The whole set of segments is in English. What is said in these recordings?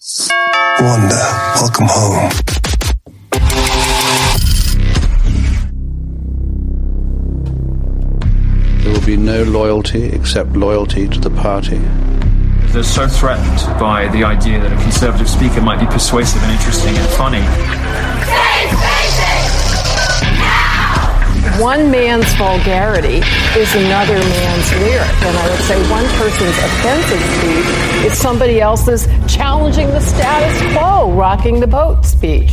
Wanda, welcome home. There will be no loyalty except loyalty to the party. They're so threatened by the idea that a conservative speaker might be persuasive and interesting and funny. One man's vulgarity is another man's lyric. And I would say one person's offensive speech is somebody else's challenging the status quo, rocking the boat speech.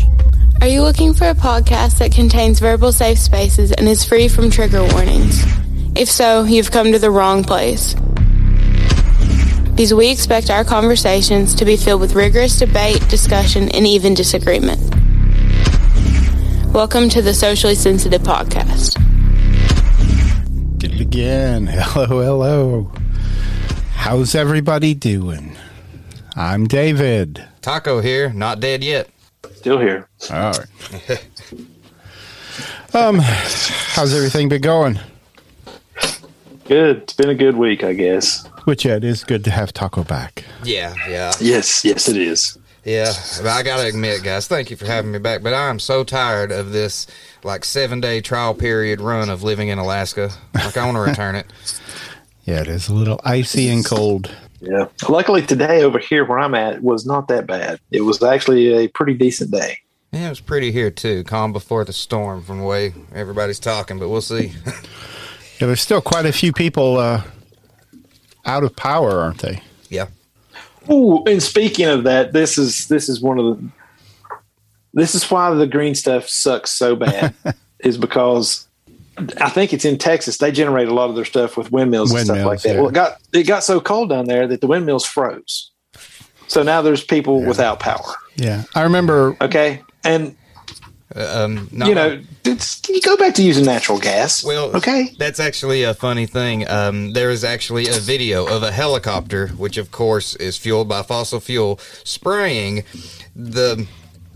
Are you looking for a podcast that contains verbal safe spaces and is free from trigger warnings? If so, you've come to the wrong place. Because we expect our conversations to be filled with rigorous debate, discussion, and even disagreement. Welcome to the Socially Sensitive Podcast. Did it again. Hello, hello. How's everybody doing? I'm David. Taco here, not dead yet. Still here. All right. um, how's everything been going? Good. It's been a good week, I guess. Which yeah, it is good to have Taco back. Yeah, yeah, Yes, yes, it is. Yeah. I gotta admit, guys, thank you for having me back. But I'm so tired of this like seven day trial period run of living in Alaska. Like I want to return it. Yeah, it is a little icy and cold. Yeah. Luckily, today over here where I'm at was not that bad. It was actually a pretty decent day. Yeah, it was pretty here too. Calm before the storm, from the way everybody's talking. But we'll see. Yeah, there's still quite a few people uh, out of power, aren't they? Yeah. Ooh, and speaking of that, this is this is one of the this is why the green stuff sucks so bad is because I think it's in Texas. They generate a lot of their stuff with windmills, and stuff like that. yeah. Well, it got it got so cold down there that the windmills froze. So now there's people without power. Yeah, I remember. Okay, and Um, no, you know, you go back to using natural gas. Well, okay, That's actually a funny thing. Um, there is actually a video of a helicopter, which of course is fueled by fossil fuel, spraying the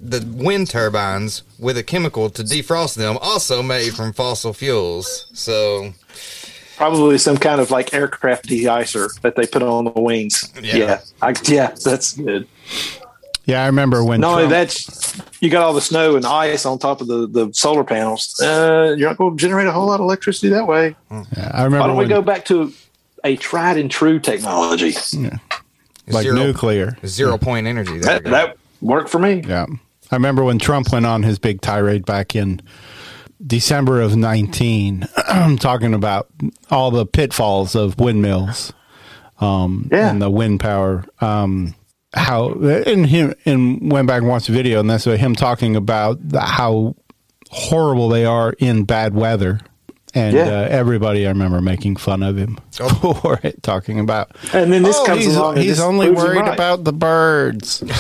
the wind turbines with a chemical to defrost them, also made from fossil fuels. So probably some kind of like aircraft de-icer that they put on the wings. Yeah. Yeah, I, yeah, that's good. Yeah, I remember when. No, only Trump- that, you got all the snow and ice on top of the, the solar panels. Uh, you're not going to generate a whole lot of electricity that way. Yeah, I Why don't we go back to a tried and true technology? like zero, nuclear. zero point energy. There That, that worked for me. Yeah. I remember when Trump went on his big tirade back in December of 19, talking about all the pitfalls of windmills um, Yeah. and the wind power. Um, how, and him, and went back and watched the video, and that's what him talking about the, how horrible they are in bad weather. And Yeah. uh, everybody, I remember making fun of him Oh. for it, talking about. And then this "Oh, comes he's, along. and He's only worried right. about the birds.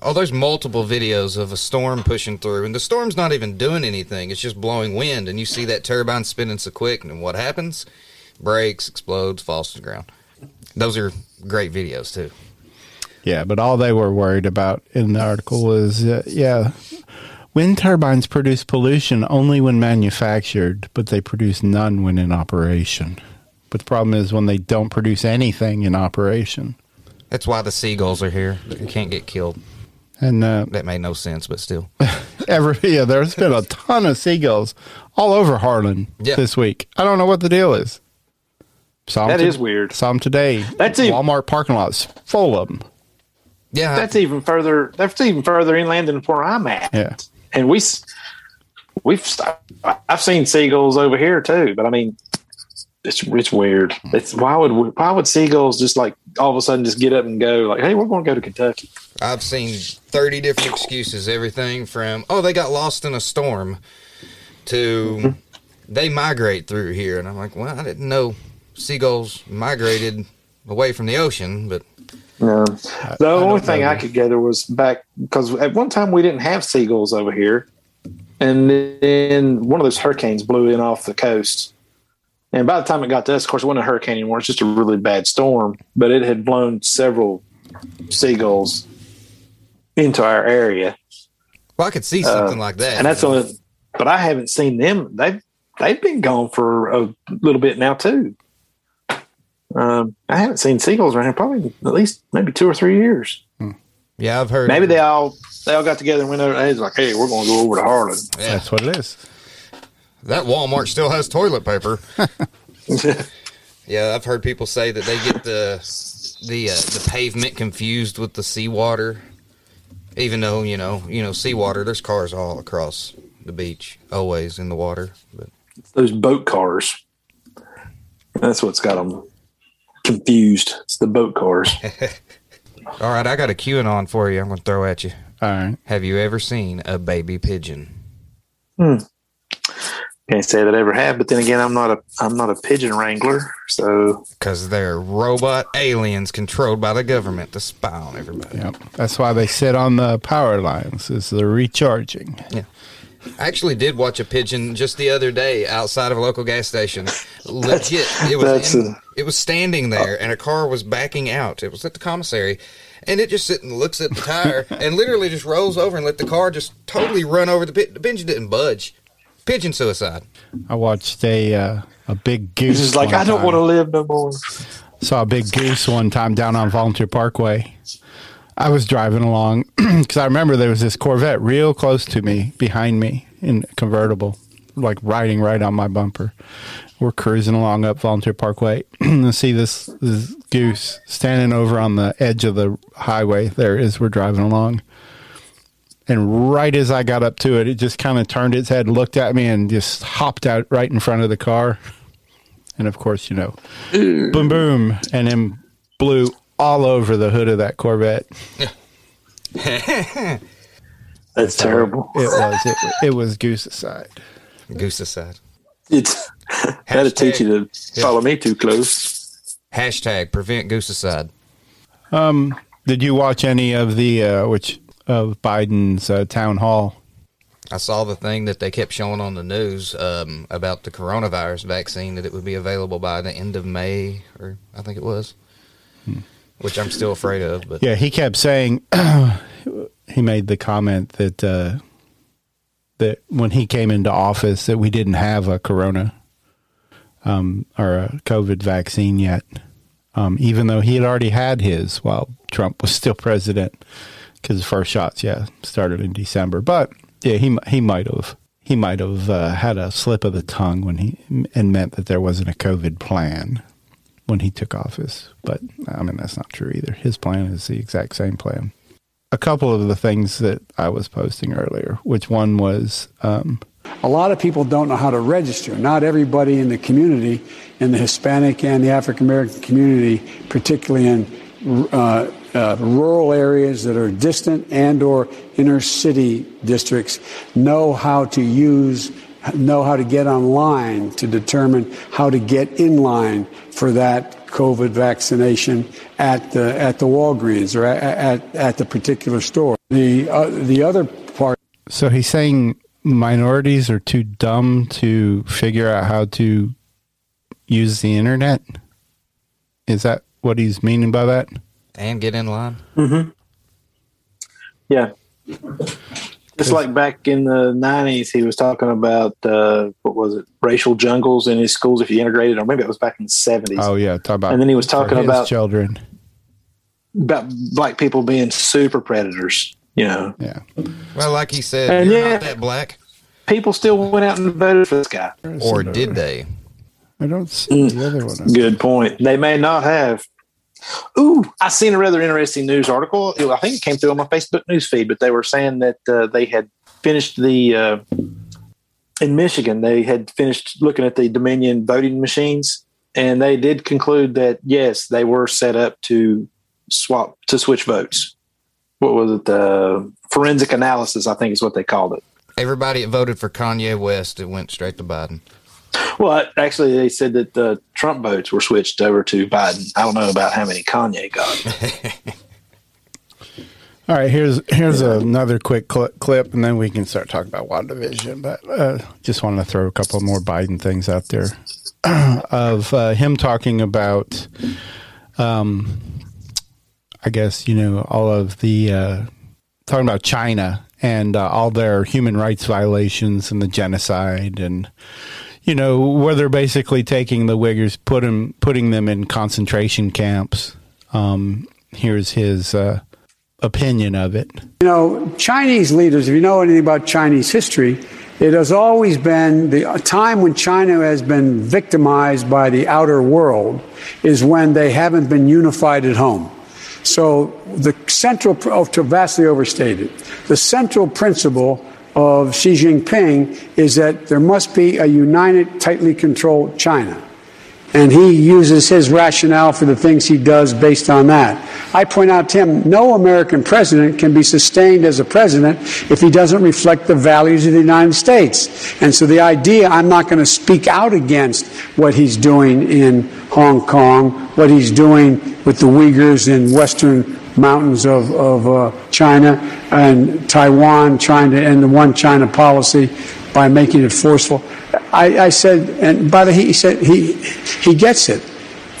Oh, there's multiple videos of a storm pushing through, and the storm's not even doing anything. It's just blowing wind, and you see that turbine spinning so quick, and what happens? Breaks, explodes, falls to the ground. Those are great videos too. Yeah, but all they were worried about in the article was, uh, yeah, wind turbines produce pollution only when manufactured, but they produce none when in operation. But the problem is when they don't produce anything in operation. That's why the seagulls are here. You can't get killed. And uh, That made no sense, but still. every yeah, there's been a ton of seagulls all over Harlan Yeah. this week. I don't know what the deal is. Saw 'em That to- is weird. Saw 'em today. That's even- Walmart parking lots full of them. Yeah, That's even further. That's even further inland than where I'm at. Yeah. And we we've I've seen seagulls over here too, but I mean, it's it's weird. It's why would why would seagulls just like all of a sudden just get up and go like, hey, we're going to go to Kentucky. I've seen 30 different excuses. Everything from, oh, they got lost in a storm to they migrate through here. And I'm like, well, I didn't know seagulls migrated away from the ocean, but No. The only thing I could gather was back because at one time we didn't have seagulls over here, and then one of those hurricanes blew in off the coast. And by the time it got to us, of course, it wasn't a hurricane anymore. It's just a really bad storm, but it had blown several seagulls into our area, well, I could see something like that. Uh, and that's only. But I haven't seen them. They've they've been gone for a little bit now too. Um, I haven't seen seagulls around here probably at least maybe two or three years. Yeah, I've heard. Maybe they all they all got together and went over. They was like, "Hey, we're going to go over to Harlan." Yeah, That's what it is. that Walmart still has toilet paper. yeah, I've heard people say that they get the the uh, the pavement confused with the seawater. Even though you know, you know, seawater. There's cars all across the beach, always in the water. But Those boat cars. That's what's got them confused. It's the boat cars. all right, I got a QAnon for you. I'm going to throw at you. All right. Have you ever seen a baby pigeon? Hmm. Can't say that I ever have, but then again, I'm not a I'm not a pigeon wrangler, so Because they're robot aliens controlled by the government to spy on everybody. Yep. That's why they sit on the power lines. Is the recharging. I actually did watch a pigeon just the other day outside of a local gas station. Legit, it was in- a- it was standing there, and a car was backing out. It was at the commissary, and it just sits and looks at the tire, and literally just rolls over and let the car just totally run over the pigeon. The pigeon didn't budge. Pigeon suicide. I watched a uh, a big goose. he's just like, I don't want to live no more. saw a big goose one time down on Volunteer Parkway. I was driving along because I remember there was this Corvette real close to me, behind me in convertible, like riding right on my bumper. We're cruising along up Volunteer Parkway and see this, this goose standing over on the edge of the highway there as we're driving along. And right as I got up to it, it just kind of turned its head, looked at me, and just hopped out right in front of the car. And of course, you know, boom, boom, and then blew all over the hood of that Corvette. That's terrible. It was it, it was goosecide. Goosicide. It's that'll teach you to follow me too close. Hashtag prevent goosicide. Did you watch any of the uh, which of Biden's uh, town hall? I saw the thing that they kept showing on the news um, about the coronavirus vaccine that it would be available by the end of May, or I think it was, which I'm still afraid of. But Yeah, he kept saying he made the comment that uh, that when he came into office that we didn't have a corona um, or a COVID vaccine yet, um, even though he had already had his while Trump was still president because the first shots, yeah, started in December. But yeah, he he might have he might have uh, had a slip of the tongue when he and meant that there wasn't a COVID plan when he took office. But I mean, that's not true either. His plan is the exact same plan. A couple of the things that I was posting earlier, which one was um, A lot of people don't know how to register. Not everybody in the community, in the Hispanic and the African American community, particularly in uh, uh, rural areas that are distant and or inner city districts, know how to use, know how to get online to determine how to get in line for that COVID vaccination at the at the Walgreens or at at, at the particular store. The uh, the other part. so he's saying minorities are too dumb to figure out how to use the internet. Is that what he's meaning by that? and get in line. Yeah. Just like back in the nineties, he was talking about uh, what was it, racial jungles in his schools if you integrated, or maybe it was back in the seventies. Oh yeah, talk about. And then he was talking about- children. About black people being super predators. You know, Yeah, Well, like he said, And you're yeah. not that black, people still went out and voted for this guy. or did they? I don't see the other one. Good point. They may not have. Ooh, I seen a rather interesting news article. I think it came through on my Facebook news feed, but they were saying that uh, they had finished the uh, in Michigan. They had finished looking at the Dominion voting machines, and they did conclude that yes, they were set up to swap to switch votes. What was it? The forensic analysis, I think, is what they called it. Everybody that voted for Kanye West, it went straight to Biden. Well, actually, they said that the Trump votes were switched over to Biden. I don't know about how many Kanye got. All right, here's here's another quick cl- clip, and then we can start talking about WandaVision. But uh, just wanted to throw a couple more Biden things out there of uh, him talking about, um, I guess you know all of the uh, talking about China and uh, all their human rights violations and the genocide and you know where they're basically taking the Uyghurs, put 'em- putting them in concentration camps. Um, here's his. Uh, opinion of it. You know, Chinese leaders, if you know anything about Chinese history, it has always been the time when China has been victimized by the outer world is when they haven't been unified at home. So the central, oh, to vastly overstated, the central principle of Xi Jinping is that there must be a united, tightly controlled China and he uses his rationale for the things he does based on that. I point out to him, no American president can be sustained as a president if he doesn't reflect the values of the United States. And so the idea I'm not going to speak out against what he's doing in Hong Kong, what he's doing with the Uyghurs in western mountains of, of uh, China and Taiwan trying to end the one China policy by making it forceful. I, I said, and by the he said he he gets it.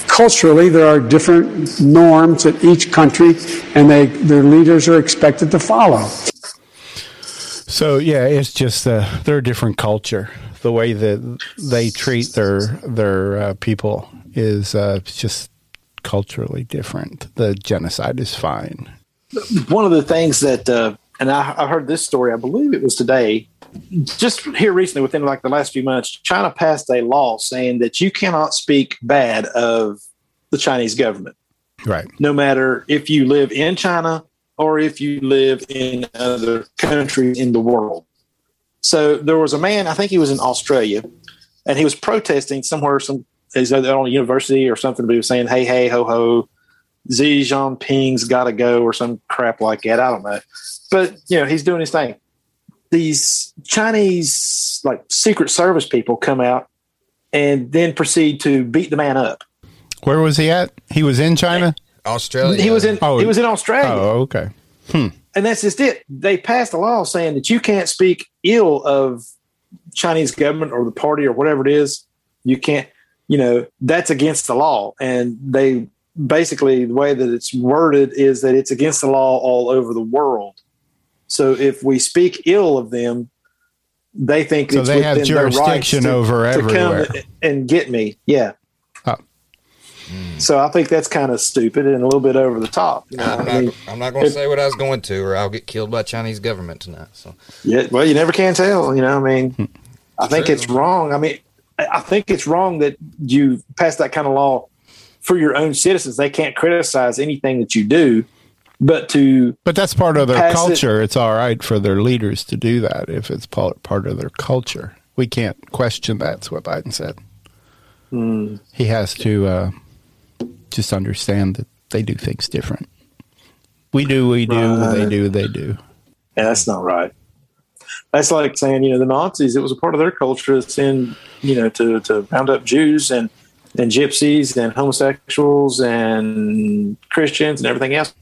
Culturally, there are different norms at each country, and they their leaders are expected to follow. So yeah, it's just uh, they're a different culture. The way that they treat their their uh, people is uh, just culturally different. The genocide is fine. One of the things that, uh, and I, I heard this story. I believe it was today just here recently, within like the last few months, China passed a law saying that you cannot speak bad of the Chinese government. Right. No matter if you live in China or if you live in other countries in the world. So there was a man, I think he was in Australia, and he was protesting somewhere, some he's on a university or something, but he was saying, hey, hey, ho, ho, Xi Jinping's got to go or some crap like that. I don't know. But, you know, he's doing his thing these Chinese like Secret Service people come out and then proceed to beat the man up. Where was he at? He was in China. Australia. He was in. Oh, he was in Australia. Oh, okay. Hmm. And that's just it. They passed a law saying that you can't speak ill of Chinese government or the party or whatever it is. You can't. You know that's against the law, and they basically the way that it's worded is that it's against the law all over the world. So if we speak ill of them, they think so they have jurisdiction to, over to everywhere and get me. Yeah. Oh. So I think that's kind of stupid and a little bit over the top. You know? I'm, not, I mean, I'm not going to say what I was going to, or I'll get killed by Chinese government tonight. So yeah, well, you never can tell. You know, I mean, hmm. I think True. it's wrong. I mean, I think it's wrong that you pass that kind of law for your own citizens. They can't criticize anything that you do but to but that's part of their culture. It, it's all right for their leaders to do that if it's part of their culture. We can't question that's what Biden said. Mm. He has to uh, just understand that they do things different. We do, we do, right. they do, they do. Yeah, that's not right. That's like saying, you know, the Nazis, it was a part of their culture to send, you know, to, to round up Jews and, and gypsies and homosexuals and Christians and everything else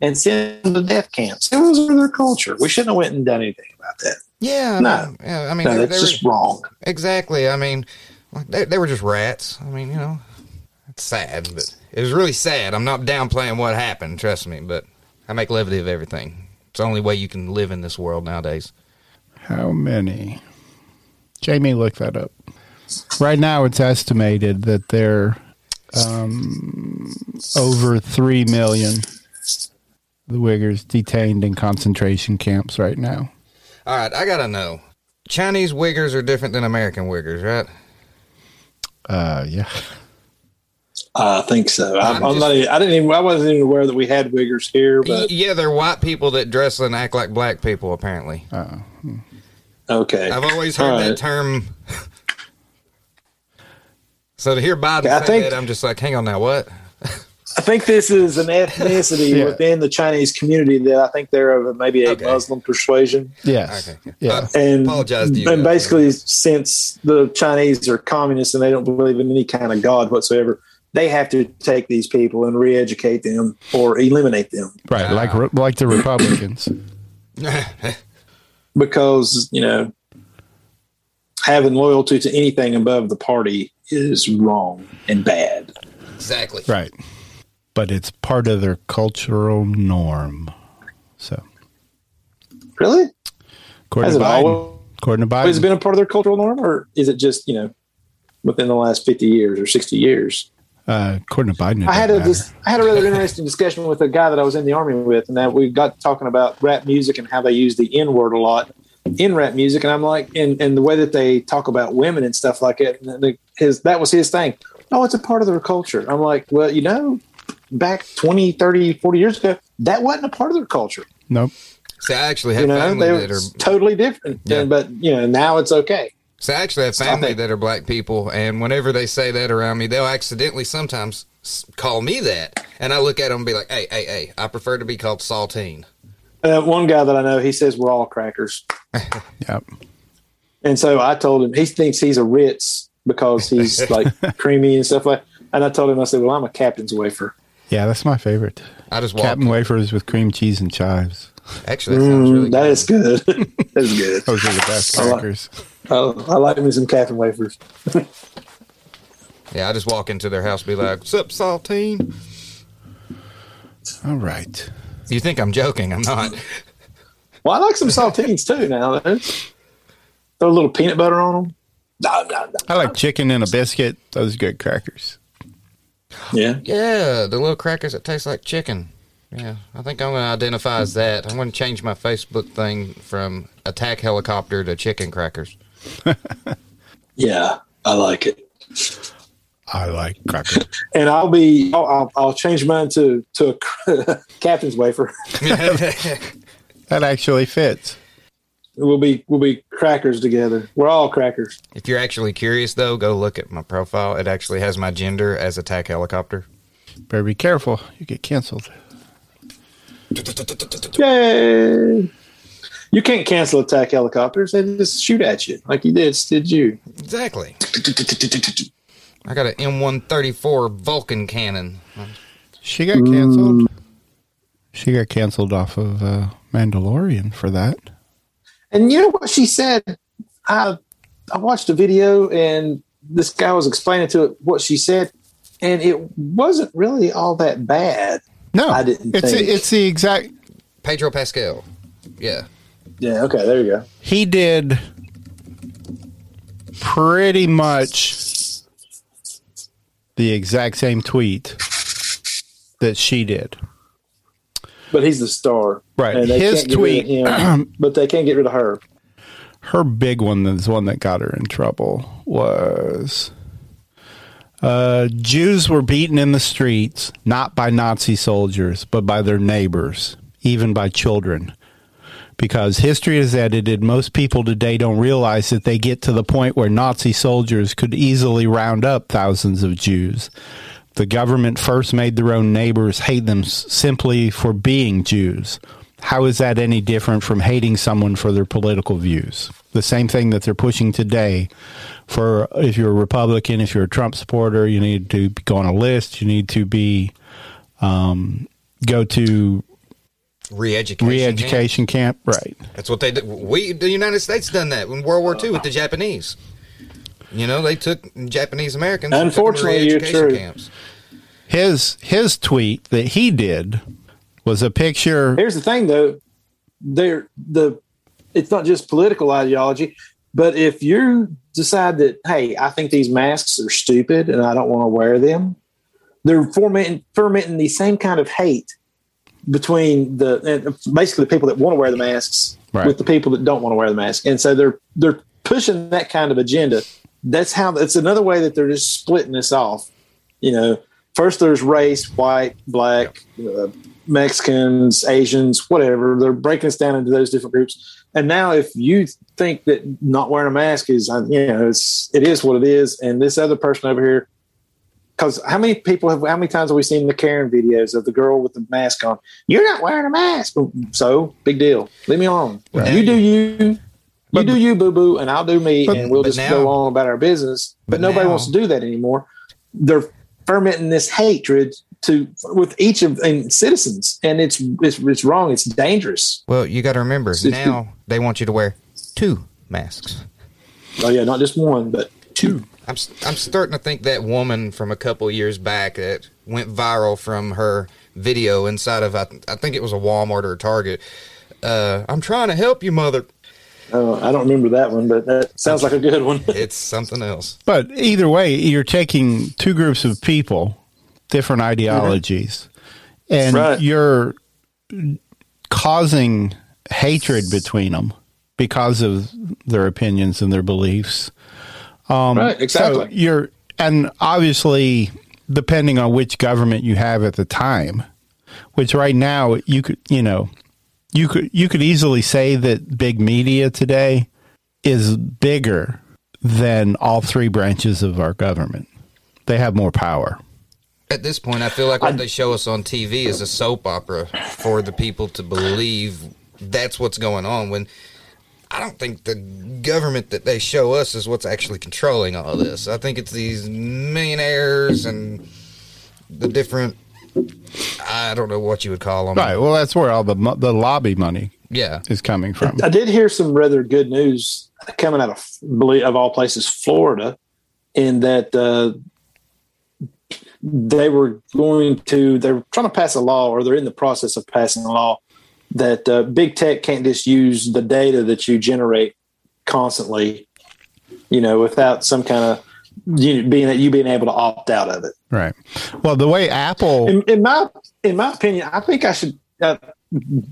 and send them to death camps. It was in their culture. We shouldn't have went and done anything about that. Yeah, no, yeah, I mean, no, they, that's they just wrong. Exactly. I mean, they, they were just rats. I mean, you know, it's sad, but it was really sad. I'm not downplaying what happened. Trust me, but I make levity of everything. It's the only way you can live in this world nowadays. How many? Jamie, look that up. Right now, it's estimated that there um, over three million the Uyghurs detained in concentration camps right now. All right, I gotta know. Chinese Uyghurs are different than American Uyghurs, right? Uh, yeah. I think so. I'm, I'm, not. Even, I didn't even. I wasn't even aware that we had Uyghurs here. But yeah, they're white people that dress and act like black people. Apparently. Oh. Okay. I've always heard that term. so to hear Biden I say think, that, I'm just like, hang on now, what? I think this is an ethnicity yeah. within the Chinese community that I think they're of maybe a okay. Muslim persuasion. Yes. Okay. Yeah. And, apologize to you. And basically, since the Chinese are communists and they don't believe in any kind of God whatsoever, they have to take these people and re-educate them or eliminate them. Right, like like the Republicans. because you know, having loyalty to anything above the party is wrong and bad. Exactly. Right but it's part of their cultural norm. So, really, according Has to Biden, always, according to Biden, has it been a part of their cultural norm, or is it just you know within the last fifty years or sixty years? Uh, according to Biden, I had doesn't a dis- I had a rather interesting discussion with a guy that I was in the army with, and that we got talking about rap music and how they use the N word a lot in rap music, and I'm like, and, and the way that they talk about women and stuff like it. And the, his that was his thing. Oh, it's a part of their culture. I'm like, well, you know, back 20, 30, 40 years ago, that wasn't a part of their culture. Nope. See, I actually have You know, family they that were are totally different. Yeah. And- but you know, now it's okay. So I actually have Stop family that are black people, and whenever they say that around me, they'll accidentally sometimes call me that, and I look at them and be like, "Hey, hey, hey! I prefer to be called saltine." Uh, one guy that I know, he says we're all crackers. Yep. And so I told him he thinks he's a Ritz because he's like creamy and stuff like. And I told him I said, "Well, I'm a Captain's wafer." Yeah, that's my favorite. I just walk. Captain wafers with cream cheese and chives. Actually, that sounds really Mm, that good. is good. That's good. Those are the best I like- crackers. I, I like me some Captain wafers. Yeah, I just walk into their house, and be like, "What's up, saltine?" All right. You think I'm joking? I'm not. Well, I like some saltines too. Now, throw a little peanut butter on them. No, no, no. I like chicken and a biscuit. Those are good crackers. Yeah, Yeah, the little crackers that taste like chicken. Yeah, I think I'm going to identify as that. I'm going to change my Facebook thing from attack helicopter to chicken crackers. yeah, I like it. I like crackers. And I'll be, I'll, I'll, I'll change mine to to a Captain's wafer. that actually fits. We'll be we'll be crackers together. We're all crackers. If you're actually curious, though, go look at my profile. It actually has my gender as attack helicopter. Better be careful. You get canceled. Yay! You can't cancel attack helicopters. They just shoot at you like you did. Did you? Exactly. I got an M134 Vulcan cannon. She got canceled. She got canceled off of uh, Mandalorian for that. And you know what she said? I I watched a video and this guy was explaining to it what she said, and it wasn't really all that bad. No, I didn't It's think. it's the exact. Pedro Pascal. Yeah. Yeah. Okay. There you go. He did pretty much the exact same tweet that she did. But he's the star, Right. And they His can't get rid of tweet- him, but they can't get rid of her. her big one is one that got her in trouble was uh, Jews were beaten in the streets not by Nazi soldiers but by their neighbors, even by children. Because history is edited, most people today don't realize that they get to the point where Nazi soldiers could easily round up thousands of Jews. The government first made their own neighbors hate them simply for being Jews. How is that any different from hating someone for their political views? The same thing that they're pushing today for if you're a Republican, if you're a Trump supporter, you need to go on a list, you need to be um, go to Re-education. re-education camp. Right. That's what they did. We, the United States, done that in World War II with the Japanese. You know, they took Japanese Americans. and took them to Unfortunately, you're re-education true. Camps. His his tweet that he did was a picture Here's the thing, though. There, the it's not just political ideology, but if you decide that, hey, I think these masks are stupid and I don't want to wear them, they're fermenting, fermenting the same kind of hate between the and basically the people that want to wear the masks Right. with the people that don't want to wear the mask, and so they're they're pushing that kind of agenda. That's how it's another way that they're just splitting this off. You know, first there's race, white, black, uh, Mexicans, Asians, whatever. They're breaking us down into those different groups. And now, if you think that not wearing a mask is, uh, you know, it's it is what it is, and this other person over here, because how many people have, how many times have we seen the Karen videos of the girl with the mask on? You're not wearing a mask, so big deal. Leave me alone. Right. You do you. You But- do you, boo boo, and I'll do me, But- and we'll just now- go on about our business. But, but nobody now- wants to do that anymore. They're fermenting this hatred to with each of and citizens, and it's it's it's wrong. It's dangerous. Well, you got to remember It's- it's- now they want you to wear two masks. Oh yeah, not just one, but two. I'm s- I'm starting to think that woman from a couple years back that went viral from her video inside of I, I think it was a Walmart or a Target. Uh, I'm trying to help you, mother. Uh, I don't remember that one, but that sounds like a good one. it's something else. But either way, you're taking two groups of people, different ideologies, and Right. you're causing hatred between them because of their opinions and their beliefs. Um, right, So exactly. you're, and obviously, depending on which government you have at the time, which right now you could, you know, you could you could easily say that big media today is bigger than all three branches of our government. They have more power. At this point, I feel like what they show us on TV is a soap opera for the people to believe that's what's going on. When I don't think the government that they show us is what's actually controlling all of this. I think it's these millionaires and the different. I don't know what you would call them. Right. Well, that's where all the the lobby money Yeah. is coming from. I did hear some rather good news coming out of, of all places, Florida, in that uh, they were going to, they're trying to pass a law, or they're in the process of passing a law that uh, big tech can't just use the data that you generate constantly, you know, without some kind of you being that you being able to opt out of it. Right. Well, the way Apple In, in my in my opinion, I think I should uh,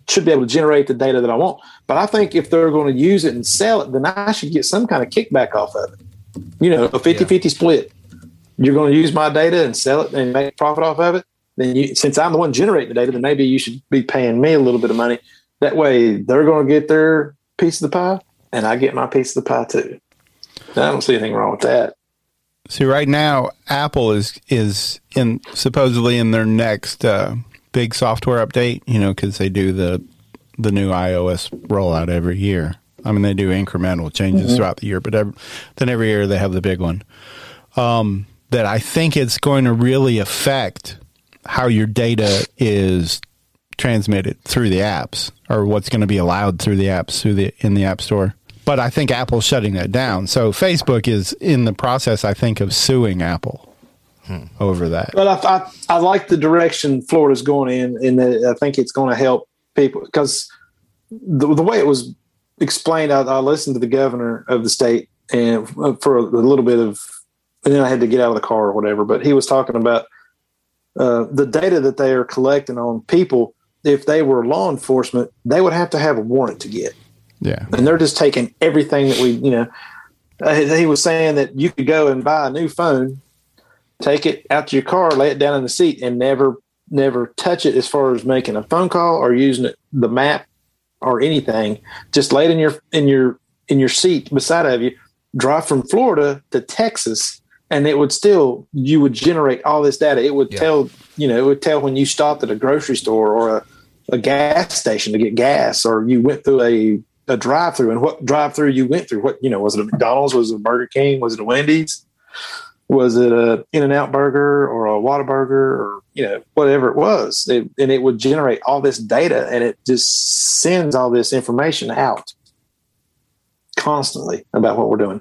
should be able to generate the data that I want. But I think if they're going to use it and sell it, then I should get some kind of kickback off of it. You know, a 50-50 split. You're going to use my data and sell it and make profit off of it. Then you, since I'm the one generating the data, then maybe you should be paying me a little bit of money. That way, they're going to get their piece of the pie, and I get my piece of the pie too. I don't see anything wrong with that. See, right now, Apple is is in supposedly in their next uh, big software update. You know, because they do the the new iOS rollout every year. I mean, they do incremental changes throughout the year, but every, then every year they have the big one. Um, that I think it's going to really affect how your data is transmitted through the apps, or what's going to be allowed through the apps through the in the App Store. But I think Apple's shutting that down. So Facebook is in the process, I think, of suing Apple hmm. over that. But I, I, I like the direction Florida's going in, and I think it's going to help people because the, the way it was explained, I, I listened to the governor of the state and uh, for a, little bit of, and then I had to get out of the car or whatever. But he was talking about uh, the data that they are collecting on people. If they were law enforcement, they would have to have a warrant to get Yeah. and they're just taking everything that we, you know. Uh, he was saying that you could go and buy a new phone, take it out to your car, lay it down in the seat, and never, never touch it as far as making a phone call or using it, the map or anything. Just lay it in your in your in your seat beside of you. Drive from Florida to Texas, and it would still you would generate all this data. It would Yeah. tell you know it would tell when you stopped at a grocery store or a a gas station to get gas, or you went through a, a drive through, and what drive through you went through. What you know was it a McDonald's? Was it a Burger King? Was it a Wendy's? Was it a In and Out Burger or a Whataburger or you know whatever it was? It, and it would generate all this data, and it just sends all this information out constantly about what we're doing.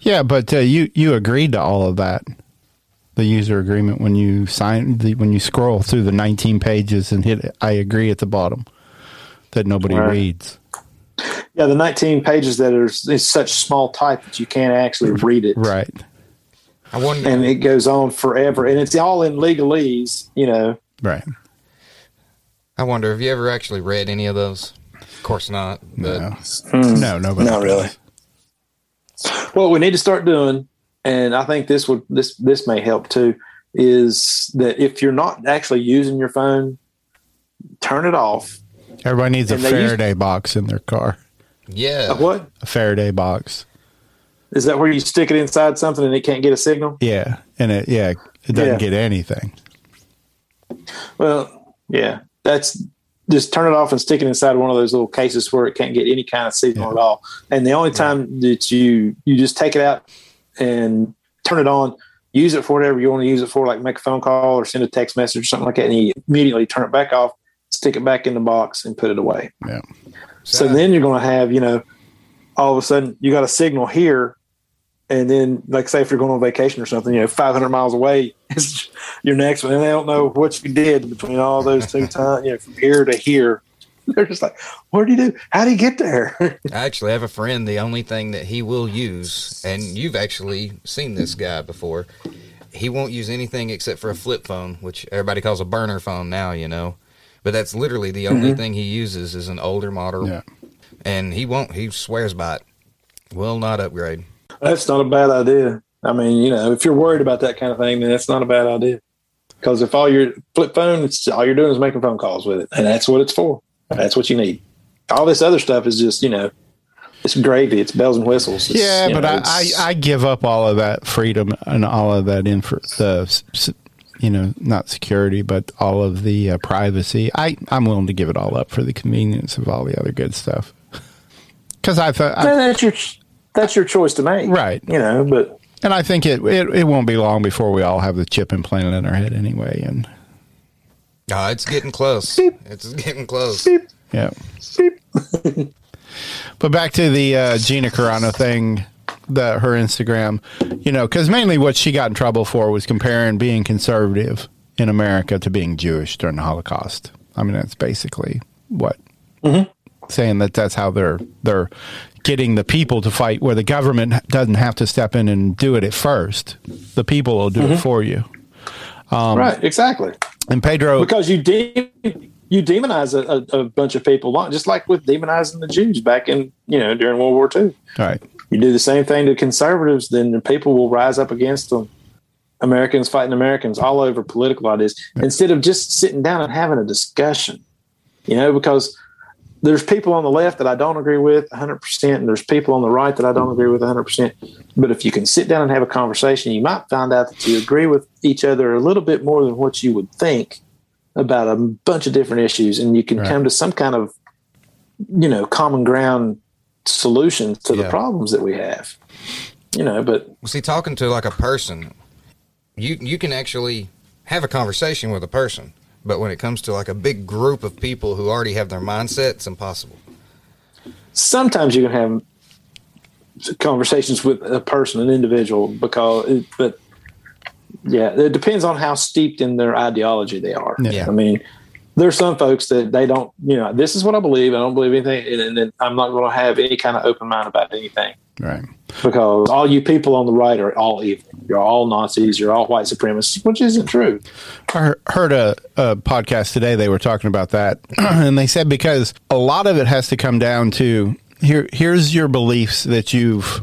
Yeah, but uh, you you agreed to all of that, the user agreement when you sign the, when you scroll through the 19 pages and hit I agree at the bottom that nobody Right. reads. Yeah, the 19 pages that are is such small type that you can't actually read it. Right. I wonder. and it goes on forever and it's all in legalese you know Right. I wonder. Have you ever actually read any of those? Of course not. But No. Hmm. No, nobody. Not really. What we need to start doing and i think this would this this may help too is that if you're not actually using your phone turn it off Everybody needs a And they use- Faraday box in their car. yeah, Uh, what A Faraday box. is that where you stick it inside something and it can't get a signal Yeah. And it yeah, it doesn't Yeah. get anything. well yeah that's just turn it off and stick it inside one of those little cases where it can't get any kind of signal at all. And the only time that you you just take it out and turn it on use it for whatever you want to use it for like make a phone call or send a text message or something like that and you immediately turn it back off stick it back in the box and put it away. Yeah. so then you're going to have you know all of a sudden you got a signal here and then like say if you're going on vacation or something you know 500 miles away is your next one and they don't know what you did between all those two times you know from here to here They're just like, what did he do? How did he get there? I actually have a friend. The only thing that he will use, and you've actually seen this guy before, he won't use anything except for a flip phone, which everybody calls a burner phone now, you know. But that's literally the only Mm-hmm. thing he uses is an older model, Yeah. and he won't. He swears by it. Will not upgrade. That's not a bad idea. I mean, you know, if you're worried about that kind of thing, then that's not a bad idea. Because if all your flip phone, it's all you're doing is making phone calls with it, and that's what it's for. That's what you need. All this other stuff is just, you know, it's gravy. It's bells and whistles. It's, Yeah, but know, I, I, I give up all of that freedom and all of that info, the, s- s- you know, not security, but all of the uh, privacy. I, I'm willing to give it all up for the convenience of all the other good stuff. Because I thought, Well, that's your that's your choice to make, Right. You know, but and I think it, it, it won't be long before we all have the chip implanted in our head anyway. And Oh, it's getting close. It's getting close. yeah. but back to the uh, Gina Carano thing, the her Instagram, you know, because mainly what she got in trouble for was comparing being conservative in America to being Jewish during the Holocaust. I mean, that's basically what saying that that's how they're they're getting the people to fight, where the government doesn't have to step in and do it at first. The people will do it for you. Um, right, exactly. And Pedro, because you de- you demonize a, a, a bunch of people, just like with demonizing the Jews back in you know during World War II. right? You do the same thing to conservatives, then the people will rise up against them. Americans fighting Americans all over political ideas instead of just sitting down and having a discussion. You know, because there's people on the left that I don't agree with 100%, and there's people on the right that I don't agree with 100%. But if you can sit down and have a conversation, you might find out that you agree with each other a little bit more than what you would think about a bunch of different issues, and you can Right. come to some kind of, you know, common ground solution to the problems that we have. You know, but see, talking to like a person, you you can actually have a conversation with a person, but when it comes to like a big group of people who already have their mindset, it's impossible. sometimes you can have conversations with a person, an individual, because, but yeah, it depends on how steeped in their ideology they are. Yeah. I mean, there's some folks that they don't, you know, this is what I believe. I don't believe anything, and, and then I'm not going to have any kind of open mind about anything Right. because all you people on the right are all evil. You're all Nazis. You're all white supremacists, which isn't true. I heard a, a podcast today. They were talking about that, and they said because a lot of it has to come down to here. Here's your beliefs that you've,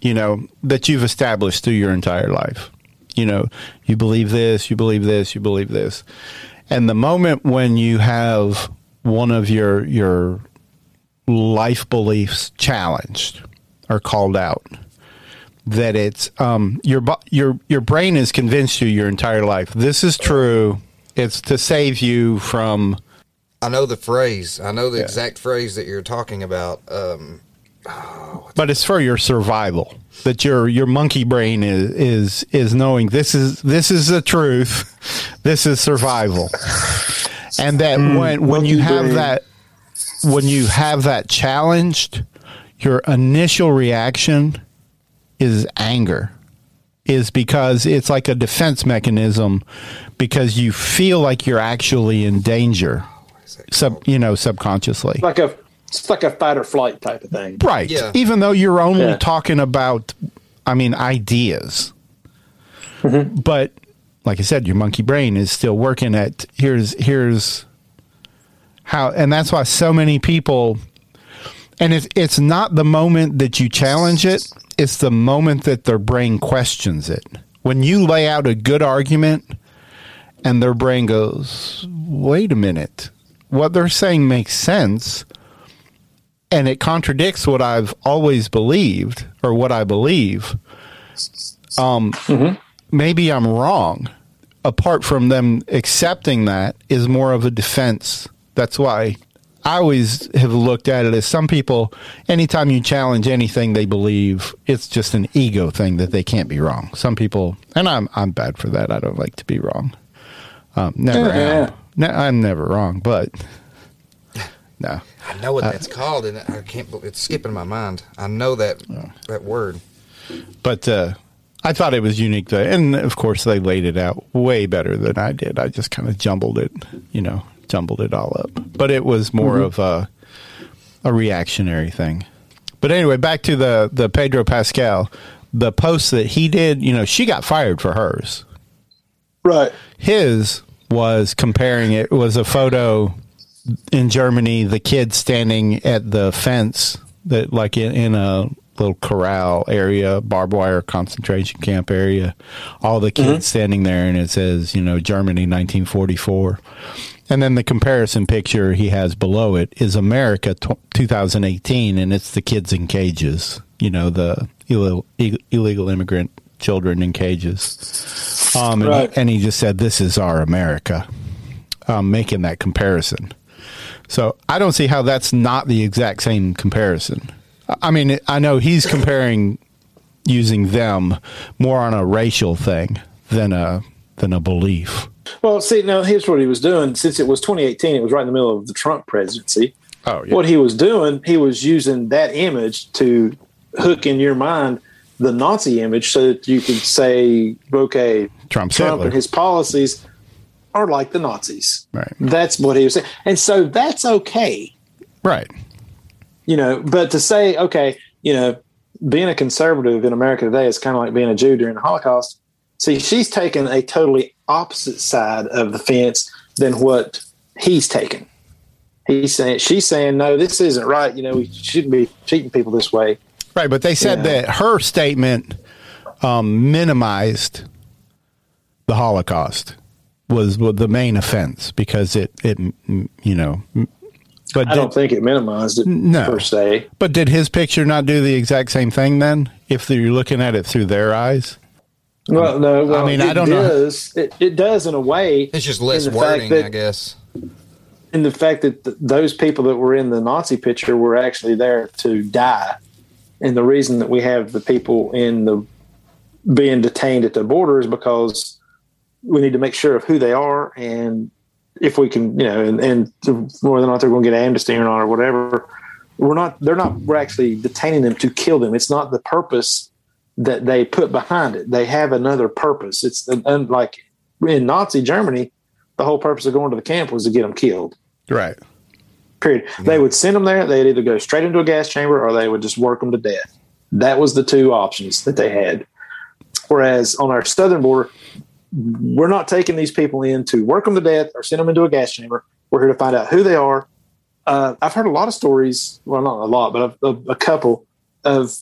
you know, that you've established through your entire life. You know, you believe this, you believe this, you believe this, and the moment when you have one of your your life beliefs challenged or called out, that it's um, your your your brain has convinced you your entire life this is true. It's to save you from I know the phrase. I know the exact phrase that you're talking about. Um, but it's for your survival. That your your monkey brain is is is knowing this is this is the truth. This is survival, and that when when you have brain. that when you have that challenged, your initial reaction is anger. Is because it's like a defense mechanism because you feel like you're actually in danger. Sub, you know, subconsciously. Like a, it's like a fight or flight type of thing. Right. Yeah. Even though you're only Yeah. talking about, I mean, ideas. Mm-hmm. But like I said, your monkey brain is still working at here's here's how, and that's why so many people. And it's it's not the moment that you challenge it; it's the moment that their brain questions it. When you lay out a good argument, and their brain goes, "Wait a minute, what they're saying makes sense." and it contradicts what I've always believed or what I believe, um, maybe I'm wrong. Apart from them accepting that is more of a defense. That's why I always have looked at it as some people, anytime you challenge anything they believe, it's just an ego thing that they can't be wrong. Some people, and I'm I'm bad for that. I don't like to be wrong. Um, never Yeah. am. Ne- I'm never wrong, but no. I know what that's called, and I can't. It's skipping my mind. I know that that word. but uh, I thought it was unique, though. and of course they laid it out way better than I did. I just kind of jumbled it, you know, jumbled it all up. But it was more mm-hmm. of a a reactionary thing. But anyway, back to the the Pedro Pascal, the post that he did. You know, she got fired for hers. Right. His was comparing it was a photo in Germany, the kid standing at the fence that like in, in a little corral area, barbed wire concentration camp area, all the kids mm-hmm. standing there and it says, you know, Germany 1944. And then the comparison picture he has below it is America t- 2018 and it's the kids in cages, you know, the illegal, illegal immigrant children in cages. Um, and, Right. he, and he just said, this is our America, um, making that comparison. So I don't see how that's not the exact same comparison. I mean, I know he's comparing using them more on a racial thing than a than a belief. Well, see, now here's what he was doing. Since it was 2018, it was right in the middle of the Trump presidency. Oh, What he was doing, he was using that image to hook in your mind the Nazi image so that you could say, okay, Trump's Trump and his policies are like the Nazis. Right. That's what he was saying. And so that's okay. Right. you know, but to say, okay, you know, being a conservative in America today is kind of like being a Jew during the Holocaust. See, she's taken a totally opposite side of the fence than what he's taken. He's saying, she's saying, no, this isn't right. You know, we shouldn't be treating people this way. Right, but they said that her statement um, minimized the Holocaust was was the main offense because it it you know. But I don't think it minimized it No. per se. but did his picture not do the exact same thing then? If you're looking at it through their eyes, Well, no, well, mean, it I don't know. does. It, it does in a way. It's just less wording, that- I guess. in the fact that th- those people that were in the Nazi picture were actually there to die, and the reason that we have the people in the being detained at the border is because we need to make sure of who they are and if we can, you know, and, and whether or not they're going to get amnesty or not or whatever. We're not. They're not. We're actually detaining them to kill them. It's not the purpose that they put behind it. They have another purpose. It's and like in Nazi Germany, the whole purpose of going to the camp was to get them killed right? period. They would send them there. They'd either go straight into a gas chamber or they would just work them to death. That was the two options that they had. Whereas on our southern border, we're not taking these people in to work them to death or send them into a gas chamber. We're here to find out who they are. Uh, I've heard a lot of stories, well, not a lot, but a, a, a couple of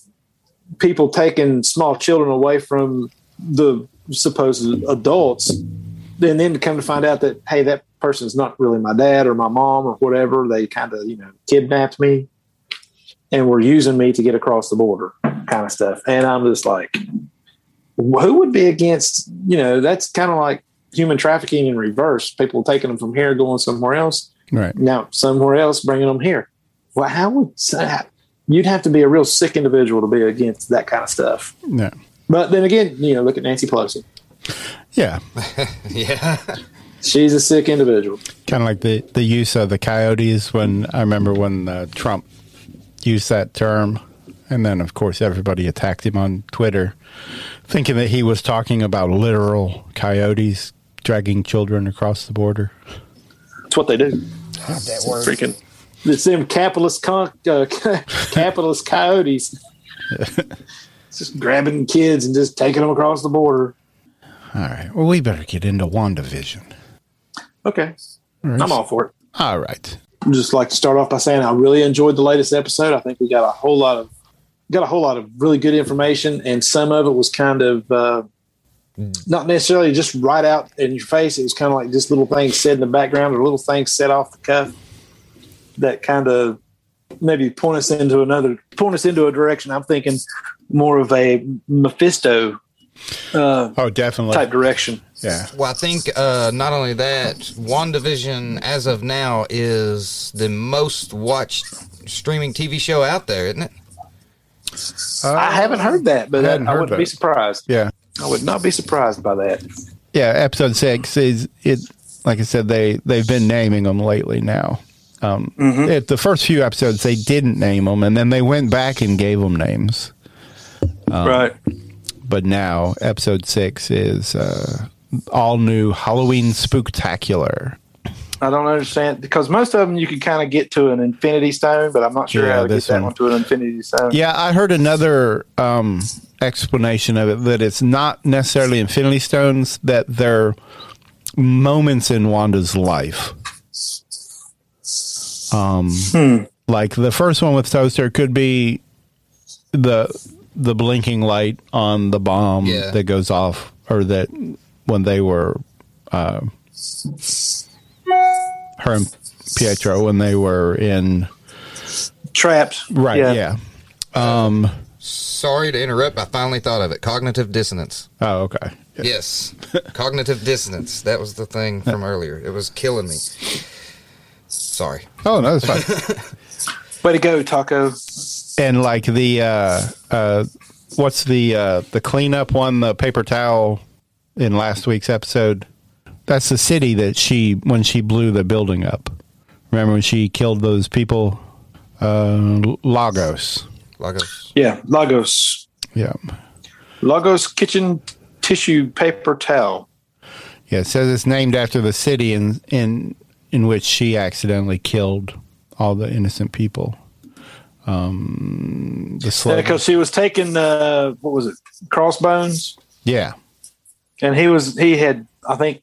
people taking small children away from the supposed adults and then to come to find out that hey that person's not really my dad or my mom or whatever. They kind of you know kidnapped me and were using me to get across the border kind of stuff. And i'm just like who would be against you know that's kind of like human trafficking in reverse. People taking them from here going somewhere else. Right. now somewhere else bringing them here. Well how would you'd have to be a real sick individual to be against that kind of stuff Yeah. but then again you know look at nancy pelosi Yeah. Yeah. she's a sick individual Kind of like the, the use of the coyotes when I remember when uh, Trump used that term. And then, of course, everybody attacked him on Twitter, thinking that he was talking about literal coyotes dragging children across the border. That's what they do. Freaking, it's them capitalist con- uh, capitalist coyotes, just grabbing kids and just taking them across the border. All right. Well, we better get into WandaVision. Okay, I'm all for it. All right. I'd just like to start off by saying I really enjoyed the latest episode. I think we got a whole lot of got a whole lot of really good information, and some of it was kind of uh, not necessarily just right out in your face. It was kind of like just little things said in the background or little things said off the cuff that kind of maybe point us into another point us into a direction. I'm thinking more of a Mephisto uh, Oh, definitely. type direction. Yeah. Well, I think uh, not only that, WandaVision, as of now, is the most watched streaming TV show out there, isn't it? I haven't heard that, but I I, I wouldn't be surprised. Yeah. I would not be surprised by that. Yeah. Episode six is it. Like I said, they they've been naming them lately now. Um, it, the first few episodes they didn't name them, and then they went back and gave them names. right. But now episode six is uh, all new Halloween Spooktacular. I don't understand because most of them you can kind of get to an infinity stone, but I'm not sure Yeah, how to get that one. one to an infinity stone. Yeah, I heard another um, explanation of it that it's not necessarily Infinity Stones; that they're moments in Wanda's life. Um, like the first one with Toaster could be the the blinking light on the bomb Yeah. that goes off, or that when they were uh, her and Pietro when they were in Traps. right, yeah. Um, Sorry to interrupt. I finally thought of it. Cognitive dissonance. Oh, okay. Yes, cognitive dissonance. That was the thing from earlier. It was killing me. Sorry. Oh no, that's fine. Way to go, Taco. and like the uh, uh, what's the uh, the cleanup one, the paper towel in last week's episode? That's the city that she when she blew the building up. Remember when she killed those people? Uh, Lagos. Lagos. Yeah, Lagos. Yeah. Lagos kitchen tissue paper towel. Yeah, it says it's named after the city in in in which she accidentally killed all the innocent people. Um, the slave. Because she was taking the what was it, crossbones, yeah, and he was he had I think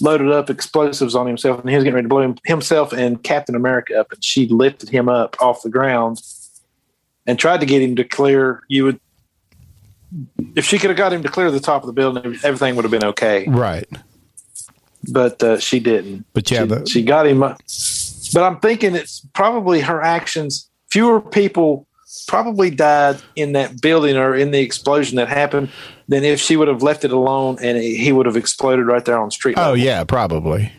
loaded up explosives on himself, and he was getting ready to blow him, himself and Captain America up, and she lifted him up off the ground and tried to get him to clear. You would, if she could have got him to clear the top of the building, everything would have been okay. right. But uh, she didn't. But yeah, she, the- she got him. up. But I'm thinking it's probably her actions. Fewer people probably died in that building or in the explosion that happened than if she would have left it alone and he would have exploded right there on the street. Oh level. yeah, probably.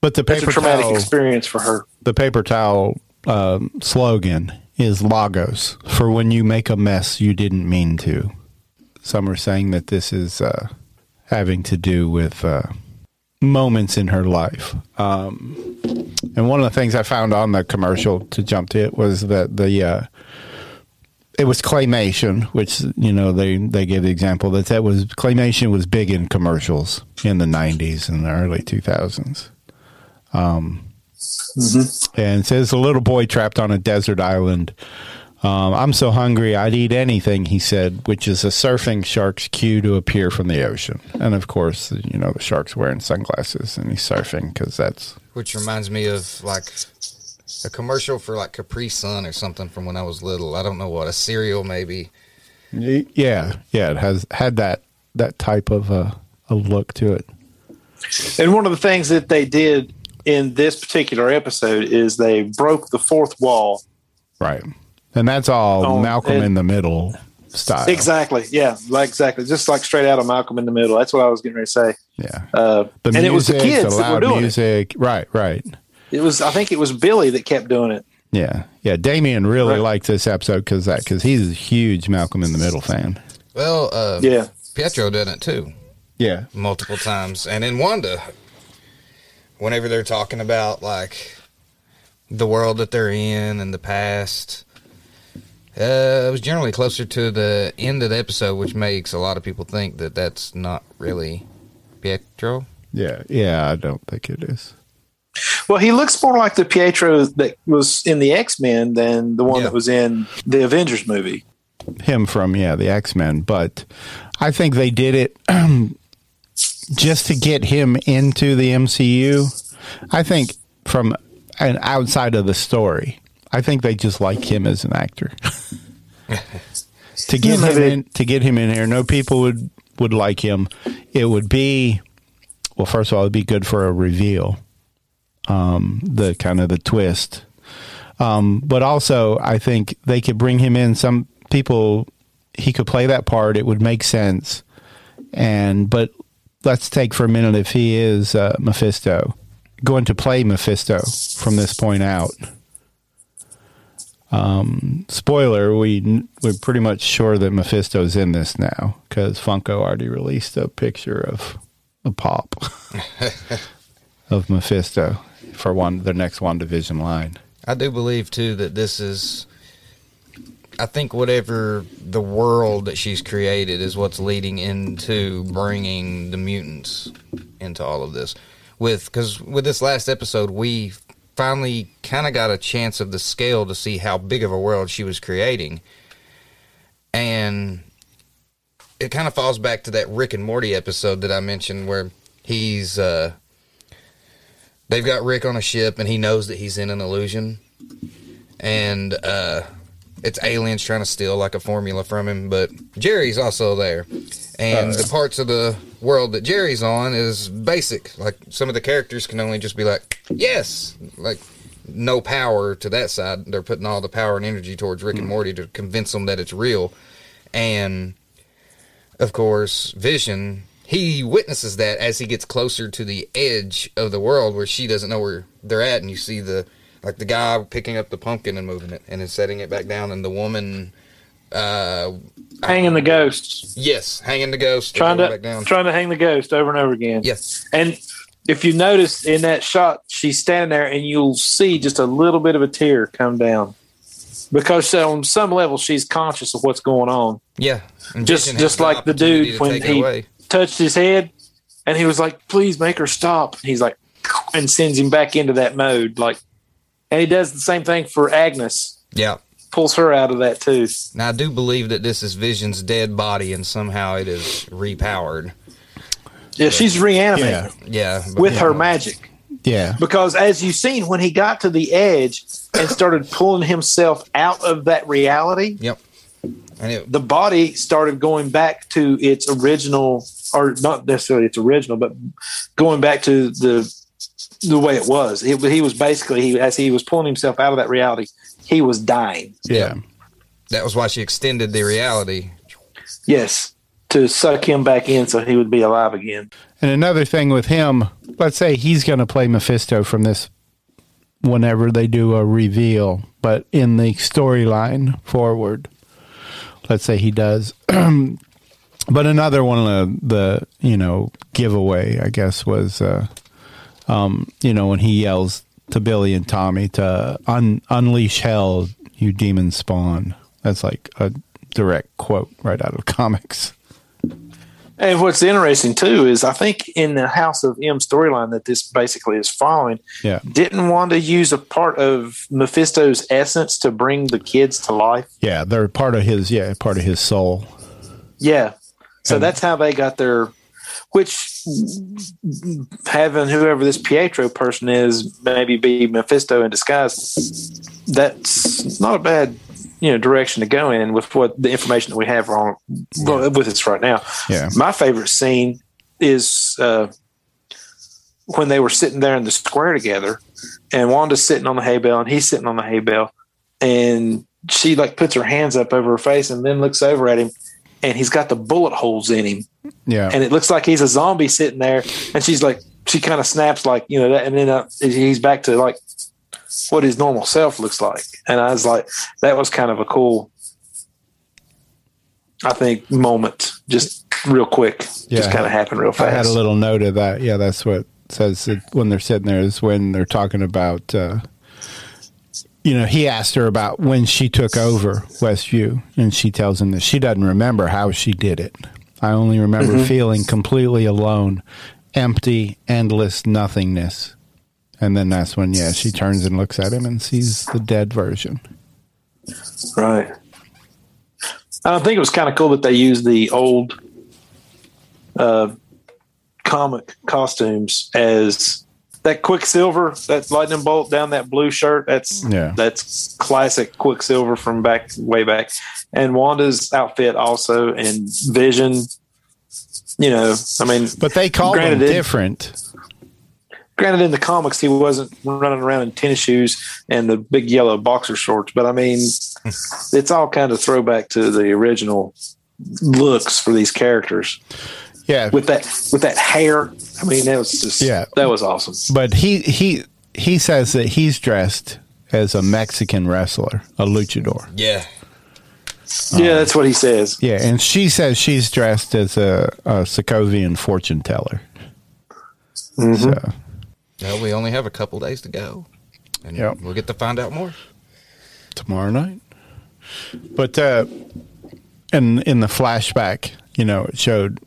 But the That's a paper traumatic towel, experience for her. the paper towel um, slogan is Lagos for when you make a mess you didn't mean to. Some are saying that this is uh, having to do with uh, moments in her life. Um, and one of the things I found on the commercial to jump to it was that the uh, it was claymation, which you know they they give the example that that was claymation was big in commercials in the '90s and the early 2000s. Um, and it says a little boy trapped on a desert island. Um, I'm so hungry I'd eat anything, he said, which is a surfing shark's cue to appear from the ocean. And of course, you know the shark's wearing sunglasses and he's surfing because that's Which reminds me of like a commercial for like Capri Sun or something from when I was little. I don't know what a cereal maybe. yeah, yeah. It has had that that type of uh, a look to it. And one of the things that they did in this particular episode is they broke the fourth wall. Right. And that's all Oh, Malcolm and- in the Middle style. Exactly. Yeah. Like exactly. Just like straight out of Malcolm in the Middle. That's what I was getting ready to say. Yeah. Uh, The and it was the music, kids that were loud doing it. Right, right. It was. I think it was Billy that kept doing it. Yeah, yeah. Damien really Right. liked this episode because that because he's a huge Malcolm in the Middle fan. Well, uh, Yeah. Pietro did it too Yeah, multiple times, and in Wanda, whenever they're talking about like the world that they're in and the past. Uh, it was generally closer to the end of the episode, which makes a lot of people think that that's not really Pietro. yeah, yeah. I don't think it is. Well, he looks more like the Pietro that was in the X Men than the one Yeah. that was in the Avengers movie. Him from yeah the X Men, but I think they did it just to get him into the MCU. I think from an outside of the story, I think they just like him as an actor. to get him in, to get him in here, no people would would like him. It would be well, first of all, it'd be good for a reveal, um, the kind of the twist. Um, but also, I think they could bring him in. Some people he could play that part; it would make sense. And but let's take for a minute if he is uh, Mephisto, going to play Mephisto from this point out. Um, spoiler: we we're pretty much sure that Mephisto's in this now because Funko already released a picture of a pop of Mephisto for one the next WandaVision line. I do believe too that this is. I think whatever the world that she's created is what's leading into bringing the mutants into all of this. with because with this last episode we finally kind of got a chance of the scale to see how big of a world she was creating, and it kind of falls back to that Rick and Morty episode that I mentioned where he's uh they've got Rick on a ship and he knows that he's in an illusion. And uh it's aliens trying to steal like a formula from him but Jerry's also there. And the parts of the world that Jerry's on is basic. Like some of the characters can only just be like yes. Like no power to that side. They're putting all the power and energy towards Rick and mm. Morty to convince them that it's real. And of course, Vision, he witnesses that as he gets closer to the edge of the world where she doesn't know where they're at, and you see the like the guy picking up the pumpkin and moving it and then setting it back down, and the woman, uh, Hanging the ghost, yes, hanging the ghost, trying to back down. trying to hang the ghost over and over again. Yes, And if you notice in that shot, she's standing there, and you'll see just a little bit of a tear come down because on some level she's conscious of what's going on. yeah, And Just just like the dude when he touched his head, and he was like, "Please make her stop." And he's like, and sends him back into that mode. Like, and he does the same thing for Agnes. Yeah. Pulls her out of that too. Now I do believe that this is Vision's dead body, and somehow it is repowered. Yeah, she's reanimated Yeah, but- with her magic. Yeah. Because as you've seen, when he got to the edge and started pulling himself out of that reality, Yep. And it, the body started going back to its original, or not necessarily its original, but going back to the the way it was. It, he was basically he, as he was pulling himself out of that reality, he was dying. Yeah. that was why she extended the reality. Yes, to suck him back in so he would be alive again. And another thing with him, let's say he's going to play Mephisto from this whenever they do a reveal, but in the storyline forward, let's say he does. but another one of the, you know, giveaway, I guess, was, uh, um, you know, when he yells to Billy and Tommy to un- unleash hell, you demon spawn. That's like a direct quote right out of comics. And what's interesting too is I think in the House of M storyline that this basically is following, Yeah. didn't Wanda use a part of Mephisto's essence to bring the kids to life? Yeah, they're part of his, yeah, part of his soul. Yeah. So that's how they got their, which having whoever this Pietro person is maybe be Mephisto in disguise. That's not a bad, you know, direction to go in with what the information that we have on well, with us right now. Yeah. My favorite scene is uh, when they were sitting there in the square together, and Wanda's sitting on the hay bale, and he's sitting on the hay bale, and she like puts her hands up over her face, and then looks over at him, and he's got the bullet holes in him, Yeah. and it looks like he's a zombie sitting there, and she's like, she kind of snaps like you know that, and then uh, he's back to like what his normal self looks like, and I was like, that was kind of a cool. I think moment, just real quick, just kind of happened real fast. I had a little note of that. Yeah, that's what says that when they're sitting there is when they're talking about. Uh, you know, he asked her about when she took over Westview, and she tells him that she doesn't remember how she did it. I only remember Mm-hmm. feeling completely alone, empty, endless nothingness. And then that's when, yeah, she turns and looks at him and sees the dead version. Right. I think it was kind of cool that they used the old uh, comic costumes as that Quicksilver, that lightning bolt down that blue shirt. That's Yeah. that's classic Quicksilver from back way back, and Wanda's outfit also, and Vision. You know, I mean, But they call them different. granted in the comics he wasn't running around in tennis shoes and the big yellow boxer shorts but i mean it's all kind of throwback to the original looks for these characters Yeah. with that with that hair i mean that was just Yeah. that was awesome But he he he says that he's dressed as a Mexican wrestler, a luchador. Yeah. yeah that's what he says Yeah, and she says she's dressed as a, a Sokovian fortune teller. So Well, we only have a couple days to go, and Yep. we'll get to find out more. tomorrow night. But uh in in the flashback, you know, it showed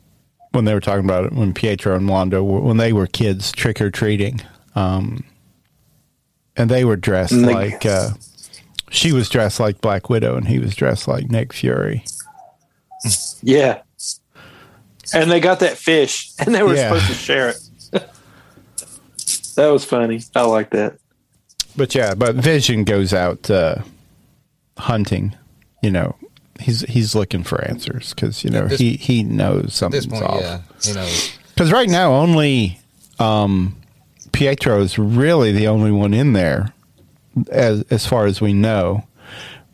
when they were talking about it when Pietro and Wanda were, when they were kids trick or treating, um, and they were dressed like uh, she was dressed like Black Widow and he was dressed like Nick Fury. Yeah. And they got that fish and they were Yeah. supposed to share it. that was funny. I like that. But yeah, but Vision goes out uh, hunting. You know, he's he's looking for answers because you know this- he he knows something's point, off. yeah, you know, Because right now, only um, Pietro is really the only one in there, as as far as we know,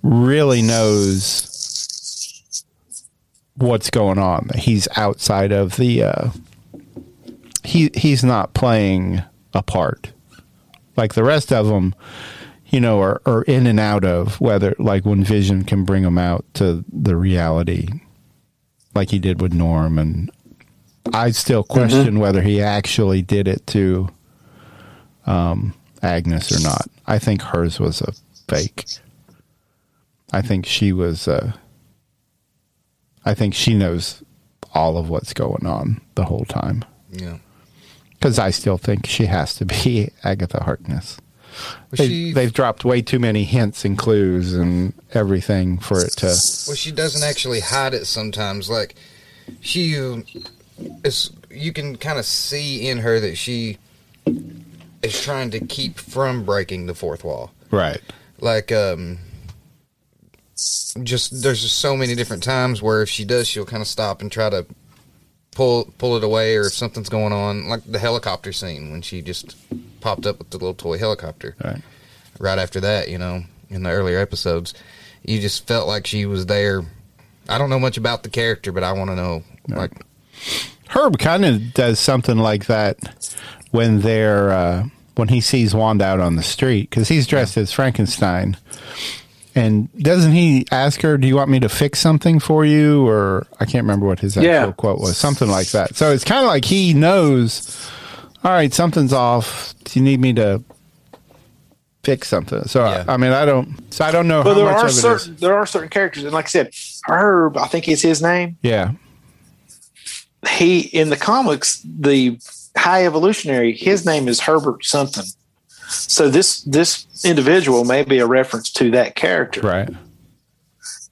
really knows what's going on. He's outside of the. Uh, he he's not playing a part like the rest of them. You know, are, are in and out of whether like when Vision can bring them out to the reality, like he did with Norm and I still question whether he actually did it to um, Agnes or not. I think hers was a fake. I think she was. Uh, I think she knows all of what's going on the whole time. yeah. Because I still think she has to be Agatha Harkness. They, she, they've dropped way too many hints and clues and everything for it to. well, she doesn't actually hide it sometimes. Like she is, you can kind of see in her that she is trying to keep from breaking the fourth wall. Right. Like, um, just there's just so many different times where if she does, she'll kind of stop and try to pull pull it away, or if something's going on, like the helicopter scene when she just popped up with the little toy helicopter. Right. right after that, you know, in the earlier episodes, you just felt like she was there. I don't know much about the character, but I want to know, like, Herb kind of does something like that when they're uh, when he sees Wanda out on the street because he's dressed as Frankenstein, and doesn't he ask her, "Do you want me to fix something for you?" Or I can't remember what his actual Yeah. quote was, something like that. So it's kind of like he knows. All right, something's off. Do you need me to fix something? So Yeah. I, I mean, I don't. So I don't know But how there much are of certain there are certain characters, and like I said, Herb, I think is his name. Yeah, He in the comics, the high evolutionary, his name is Herbert something. So this this individual may be a reference to that character. right.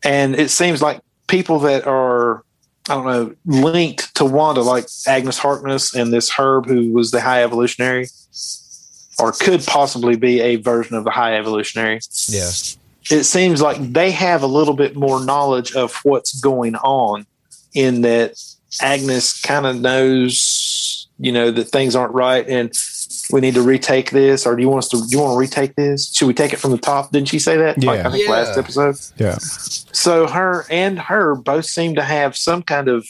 and it seems like people that are I don't know linked to Wanda, like Agnes Harkness and this Herb, who was the High Evolutionary, or could possibly be a version of the High Evolutionary. yeah, It seems like they have a little bit more knowledge of what's going on, in that Agnes kind of knows, you know, that things aren't right and. We need to retake this, or do you want us to? Do you want to retake this? Should we take it from the top? Didn't she say that? Like, Yeah. I think Yeah. last episode. Yeah. So her and her both seem to have some kind of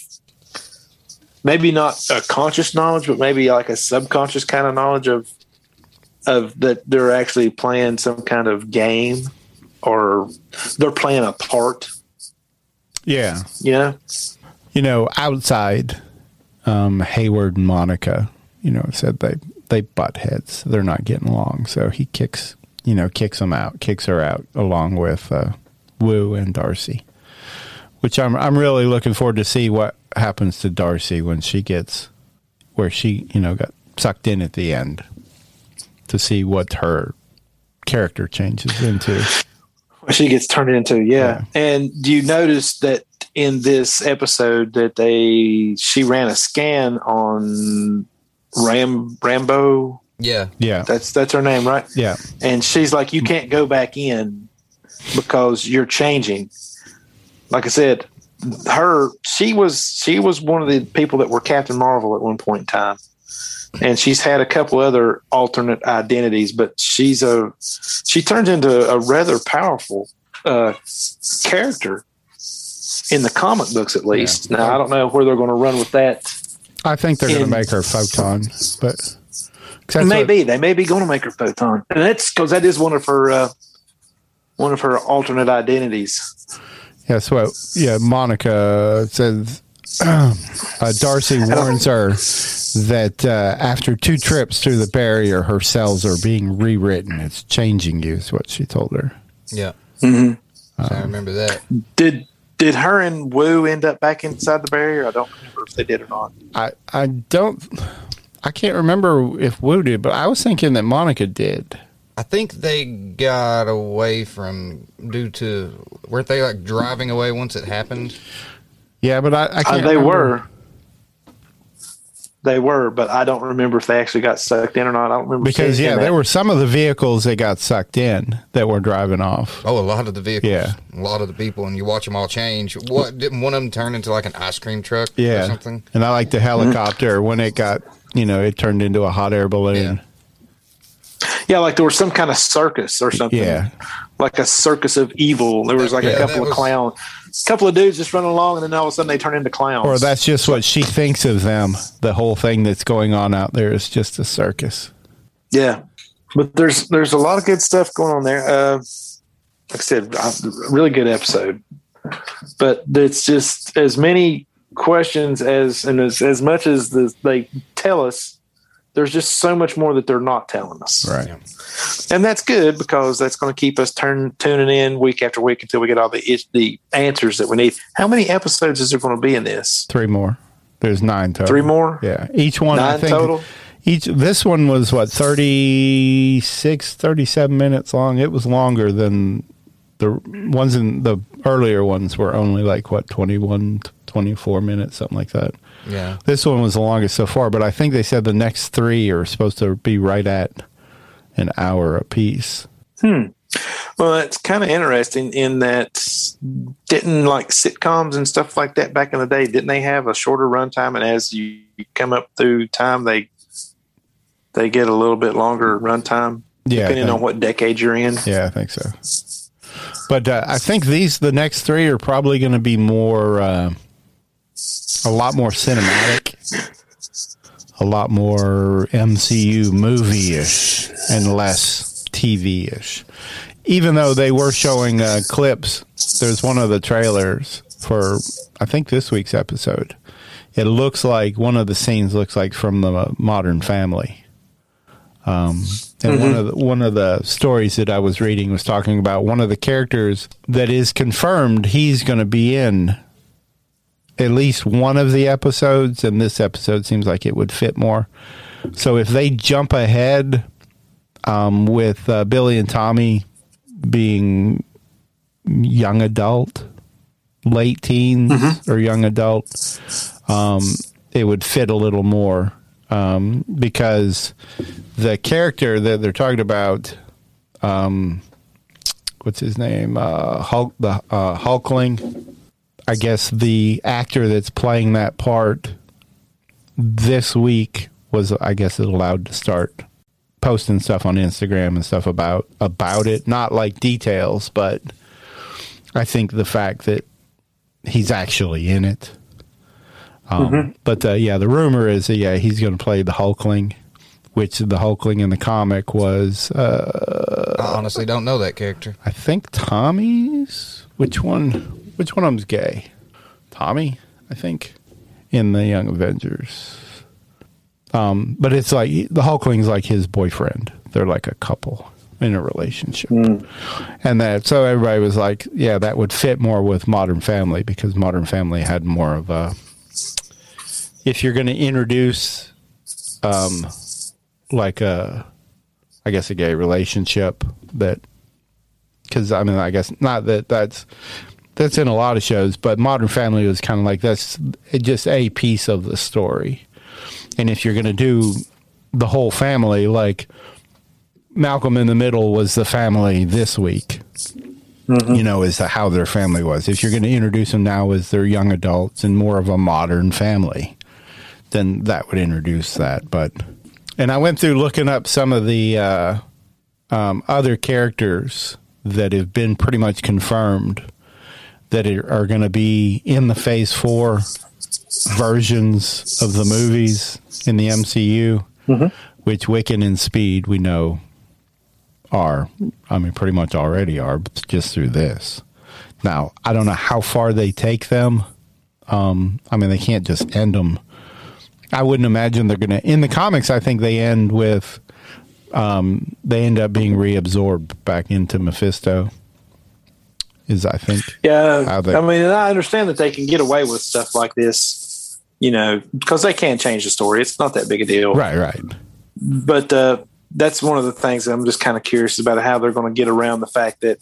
maybe not a conscious knowledge, but maybe like a subconscious kind of knowledge of of that they're actually playing some kind of game or they're playing a part, Yeah. you know? you know, outside, um, Hayward and Monica, you know, said they they butt heads. They're not getting along, so he kicks, you know, kicks them out, kicks her out, along with uh, Wu and Darcy. Which I'm I'm really looking forward to see what happens to Darcy when she gets where she you know got sucked in at the end to see what her character changes into. She gets turned into, yeah. And do you notice that in this episode that they she ran a scan on Ram Rambeau? yeah, Yeah, That's that's her name, right? yeah, and she's like, "You can't go back in because you're changing." Like I said, her she was she was one of the people that were Captain Marvel at one point in time, and she's had a couple other alternate identities, but she's a she turns into a rather powerful uh, character in the comic books, at least. Now I don't know where they're going to run with that. I think they're going to make her photon, but 'cause that's what- Maybe they may be going to make her photon, and that's because that is one of her uh, one of her alternate identities. Yes, well, yeah, Monica says uh, Darcy warns her that uh, after two trips through the barrier, her cells are being rewritten. It's changing you, is what she told her. yeah. Mm-hmm. So I remember that. Did did her and Wu end up back inside the barrier? I don't remember. if they did or not. I I don't. I can't remember if Wu did, but I was thinking that Monica did. I think they got away from due to weren't they like driving away once it happened? Yeah, but I, I Uh, can't. they remember. were. They were, but I don't remember if they actually got sucked in or not. I don't remember because seeing yeah, that. there were some of the vehicles that got sucked in that were driving off. Oh, a lot of the vehicles. Yeah. A lot of the people, and you watch them all change. What didn't one of them turn into like an ice cream truck or Yeah, something? and I like the helicopter when it got you know it turned into a hot air balloon. Yeah, like there was some kind of circus or something. Yeah. Like a circus of evil. There was like Yeah, a that couple of clowns, a couple of dudes just running along, and then all of a sudden they turn into clowns. Or that's just what she thinks of them. The whole thing that's going on out there is just a circus. yeah. But there's there's a lot of good stuff going on there. Uh, like I said, a really good episode. But it's just as many questions as and as as much as the, they tell us. There's just so much more that they're not telling us. Right. and that's good because that's going to keep us turn tuning in week after week until we get all the the answers that we need. How many episodes is there going to be in this? Three more. There's nine total. Three more? Yeah. Each one I Nine think total? each this one was what 36 37 minutes long. It was longer than the ones in the earlier ones were only like what 21 24 minutes something like that. Yeah. This one was the longest so far, but I think they said the next 3 are supposed to be right at an hour apiece. Hmm. Well, it's kind of interesting in that didn't like sitcoms and stuff like that back in the day. Didn't they have a shorter runtime? And as you come up through time, they they get a little bit longer runtime, Yeah, depending think- on what decade you're in. Yeah, I think so. But uh, I think these the next three are probably going to be more, uh, a lot more cinematic, a lot more MCU movie ish, and less TV ish. Even though they were showing uh, clips, there's one of the trailers for I think this week's episode. It looks like one of the scenes looks like from the Modern Family. Um, and one of the, one of the stories that I was reading was talking about one of the characters that is confirmed he's going to be in at least one of the episodes, and this episode seems like it would fit more. So if they jump ahead um, with uh, Billy and Tommy being young adult, late teens or young adult, um, it would fit a little more um, because the character that they're talking about, um, what's his name, uh, Hulk, the uh, Hulkling. I guess the actor that's playing that part this week was, I guess, allowed to start posting stuff on Instagram and stuff about about it. Not like details, but I think the fact that he's actually in it. Um, But uh, yeah, the rumor is that yeah he's going to play the Hulkling, which the Hulkling in the comic was uh, I honestly don't know that character. I think Tommy's. Which one? Which one of them's gay? Tommy, I think, in the Young Avengers. Um, but it's like the Hulkling's like his boyfriend. They're like a couple in a relationship, and that so everybody was like, yeah, that would fit more with Modern Family because Modern Family had more of a. If you're going to introduce, um, like a, I guess a gay relationship that because I mean, I guess not that that's that's in a lot of shows, but Modern Family was kind of like that's just a piece of the story. And if you're going to do the whole family, like Malcolm in the Middle was the family this week, you know, is how their family was. If you're going to introduce them now as they're young adults and more of a modern family, then that would introduce that. But and I went through looking up some of the uh, um, other characters that have been pretty much confirmed that are, going to be in the Phase Four versions of the movies in the MCU, which Wiccan and Speed we know are. I mean, pretty much already are, but just through this. Now, I don't know how far they take them. Um, I mean, they can't just end them. I wouldn't imagine they're going to. In the comics, I think they end with um, they end up being reabsorbed back into Mephisto. Is I think Yeah, they- I mean, I understand that they can get away with stuff like this you know, because they can't change the story. It's not that big a deal. Right, right. But uh, that's one of the things that I'm just kind of curious about how they're going to get around the fact that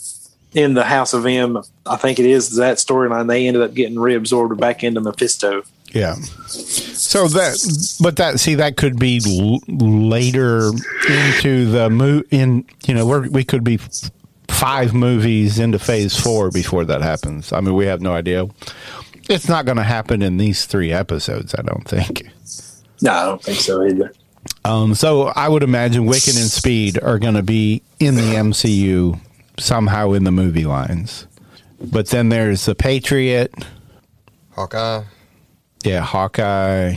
in the House of M, I think it is that storyline, they ended up getting reabsorbed back into Mephisto. Yeah. So that, but that, see, that could be l- later into the move. In you know, we're, we could be five movies into Phase Four before that happens. I mean, we have no idea. It's not going to happen in these three episodes. I don't think. No, I don't think so either. Um, so I would imagine Wiccan and Speed are going to be in the MCU somehow in the movie lines. But then there's the Patriot. Hawkeye. Yeah, Hawkeye.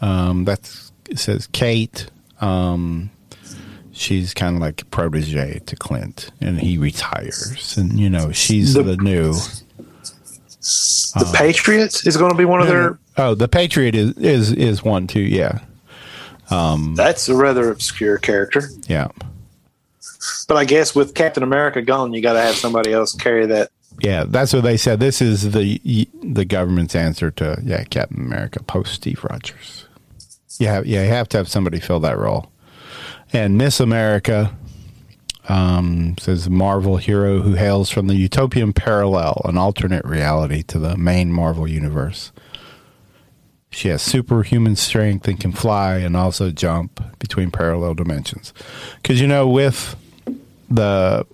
Um, that's it says Kate. Um, she's kind of like a protege to Clint, and he retires, and you know she's the, The- new. The uh, Patriots is going to be one of their. Oh, the Patriot is is is one too. Yeah, um, That's a rather obscure character. yeah, But I guess with Captain America gone, you got to have somebody else carry that. yeah. That's what they said. This is the the government's answer to yeah, Captain America post Steve Rogers. Yeah, yeah. You have to have somebody fill that role. And Miss America um, says Marvel hero who hails from the utopian parallel, an alternate reality to the main Marvel universe. She has superhuman strength and can fly and also jump between parallel dimensions. Because you know, with the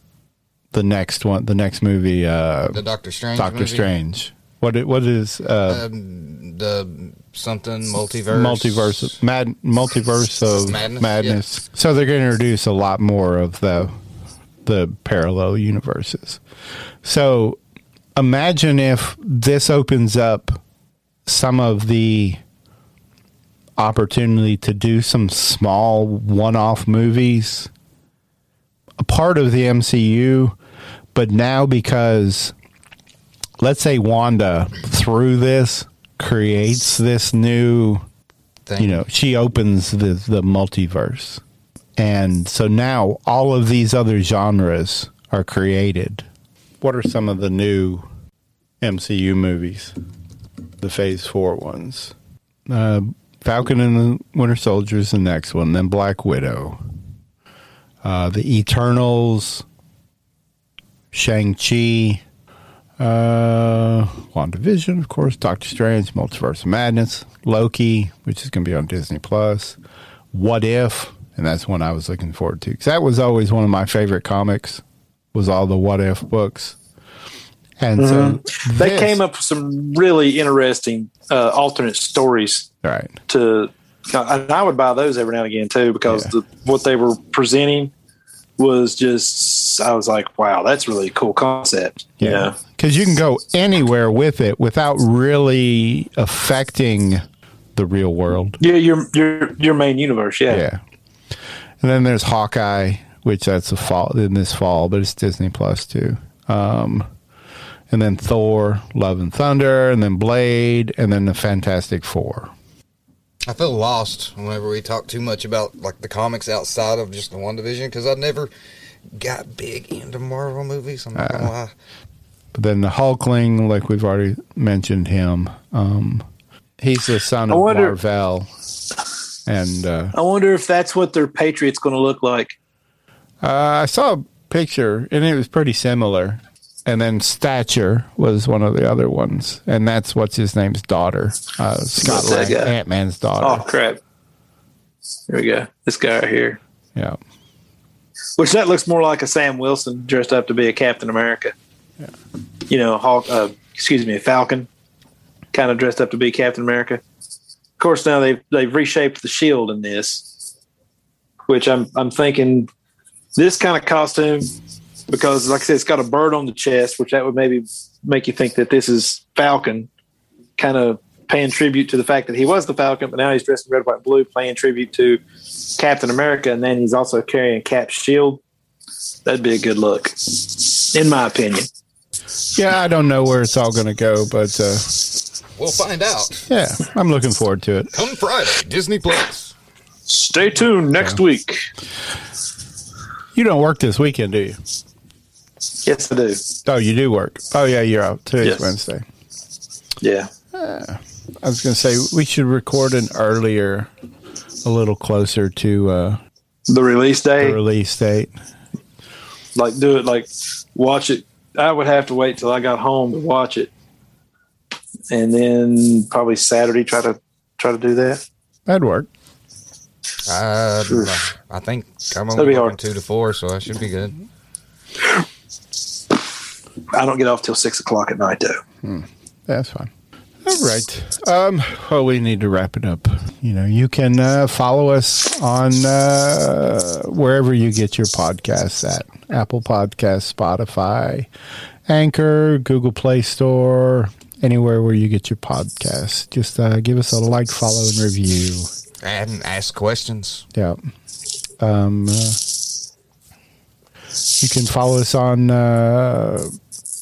the next one, the next movie, uh, The Doctor Strange. Doctor movie. Strange. What it, what is uh, Um, the something multiverse. multiverse mad multiverse of Madness, madness. So they're going to introduce a lot more of the the parallel universes. So imagine if this opens up some of the opportunity to do some small one-off movies a part of the MCU but now because let's say Wanda through this creates this new Thing. you know she opens the the multiverse. And so now all of these other genres are created. What are some of the new mcu movies? The phase four ones. Uh, falcon and the winter soldier is the next one. Then black widow. Uh, the eternals. Shang-chi uh, WandaVision, of course, Doctor Strange, Multiverse of Madness, Loki, which is going to be on Disney Plus, What If, and that's one I was looking forward to because that was always one of my favorite comics. Was all the What If books, and so Mm-hmm. They this- came up with some really interesting uh, alternate stories right. to, and I would buy those every now and again too because Yeah. the, what they were presenting was just, I was like, wow, that's really a cool concept. You know? because you can go anywhere with it without really affecting the real world. Yeah, your your your main universe, yeah. Yeah. And then there's Hawkeye, which that's a fall in this fall, but it's Disney Plus too. Um, and then Thor, Love and Thunder, and then Blade, and then the Fantastic Four. I feel lost whenever we talk too much about like the comics outside of just the WandaVision because I never got big into Marvel movies. I'm not Uh, gonna lie. But then the Hulkling, like we've already mentioned him, um, he's the son I of wonder- Marvel. And uh, I wonder if that's what their Patriots going to look like. uh, I saw a picture, and it was pretty similar. And then Stature was one of the other ones, and that's what's his name's daughter, uh, Scott Lang. Ant Man's daughter. Oh crap! Here we go. This guy right here, Yeah, which that looks more like a Sam Wilson dressed up to be a Captain America. Yeah. You know, Hawk. Uh, excuse me, a Falcon, kind of dressed up to be Captain America. Of course, now they've they've reshaped the shield in this, which I'm I'm thinking this kind of costume because, like I said, it's got a bird on the chest, which that would maybe make you think that this is Falcon, kind of paying tribute to the fact that he was the Falcon, but now he's dressed in red, white, blue, paying tribute to Captain America, and then he's also carrying Cap's shield. That'd be a good look, in my opinion. yeah. I don't know where it's all going to go, but uh, We'll find out. yeah, I'm looking forward to it. Come Friday, Disney Plus. Stay tuned next week. You don't work this weekend, do you? Yes, I do. Oh, you do work. Oh, yeah, you're out. Today's Yes. Wednesday. Yeah. I was going to say we should record an earlier, a little closer to uh, the release date. The release date. Like do it like watch it. I would have to wait till I got home to watch it, and then probably Saturday try to try to do that. That'd work. Uh. I think I'm only working two to four, so I should be good. I don't get off till six o'clock at night, though. Hmm. That's fine. All right. Um, well, we need to wrap it up. You know, you can uh, follow us on uh, wherever you get your podcasts at Apple Podcasts, Spotify, Anchor, Google Play Store, anywhere where you get your podcasts. Just uh, give us a like, follow, and review. And ask questions. Yeah. Um, uh, you can follow us on uh,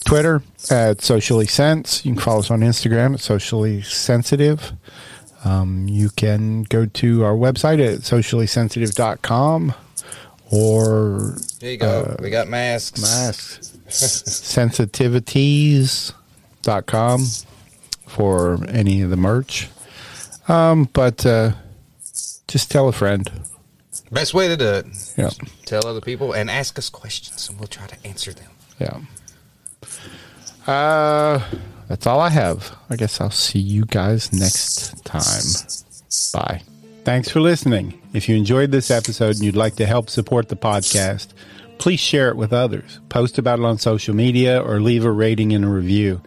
Twitter at Socially Sense. You can follow us on Instagram at Socially Sensitive. Um, you can go to our website at sociallysensitive.com or. There you go. Uh, we got masks. Masks. Sensitivities.com for any of the merch. Um, but uh, just tell a friend. Best way to do it. Yeah. Tell other people and ask us questions, and we'll try to answer them. Yeah. Uh, that's all I have. I guess I'll see you guys next time. Bye. Thanks for listening. If you enjoyed this episode and you'd like to help support the podcast, please share it with others. Post about it on social media or leave a rating and a review.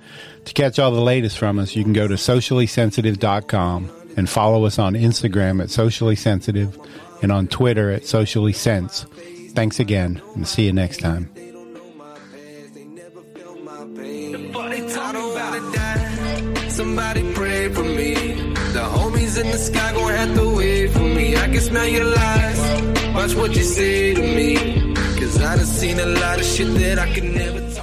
To catch all the latest from us, you can go to sociallysensitive.com and follow us on Instagram at sociallysensitive and on Twitter at sociallysense. Thanks again and see you next time. Somebody pray for me. The homies in the sky gonna have to wait for me. I can smell your lies. Watch what you say to me. Cause I done seen a lot of shit that I can never.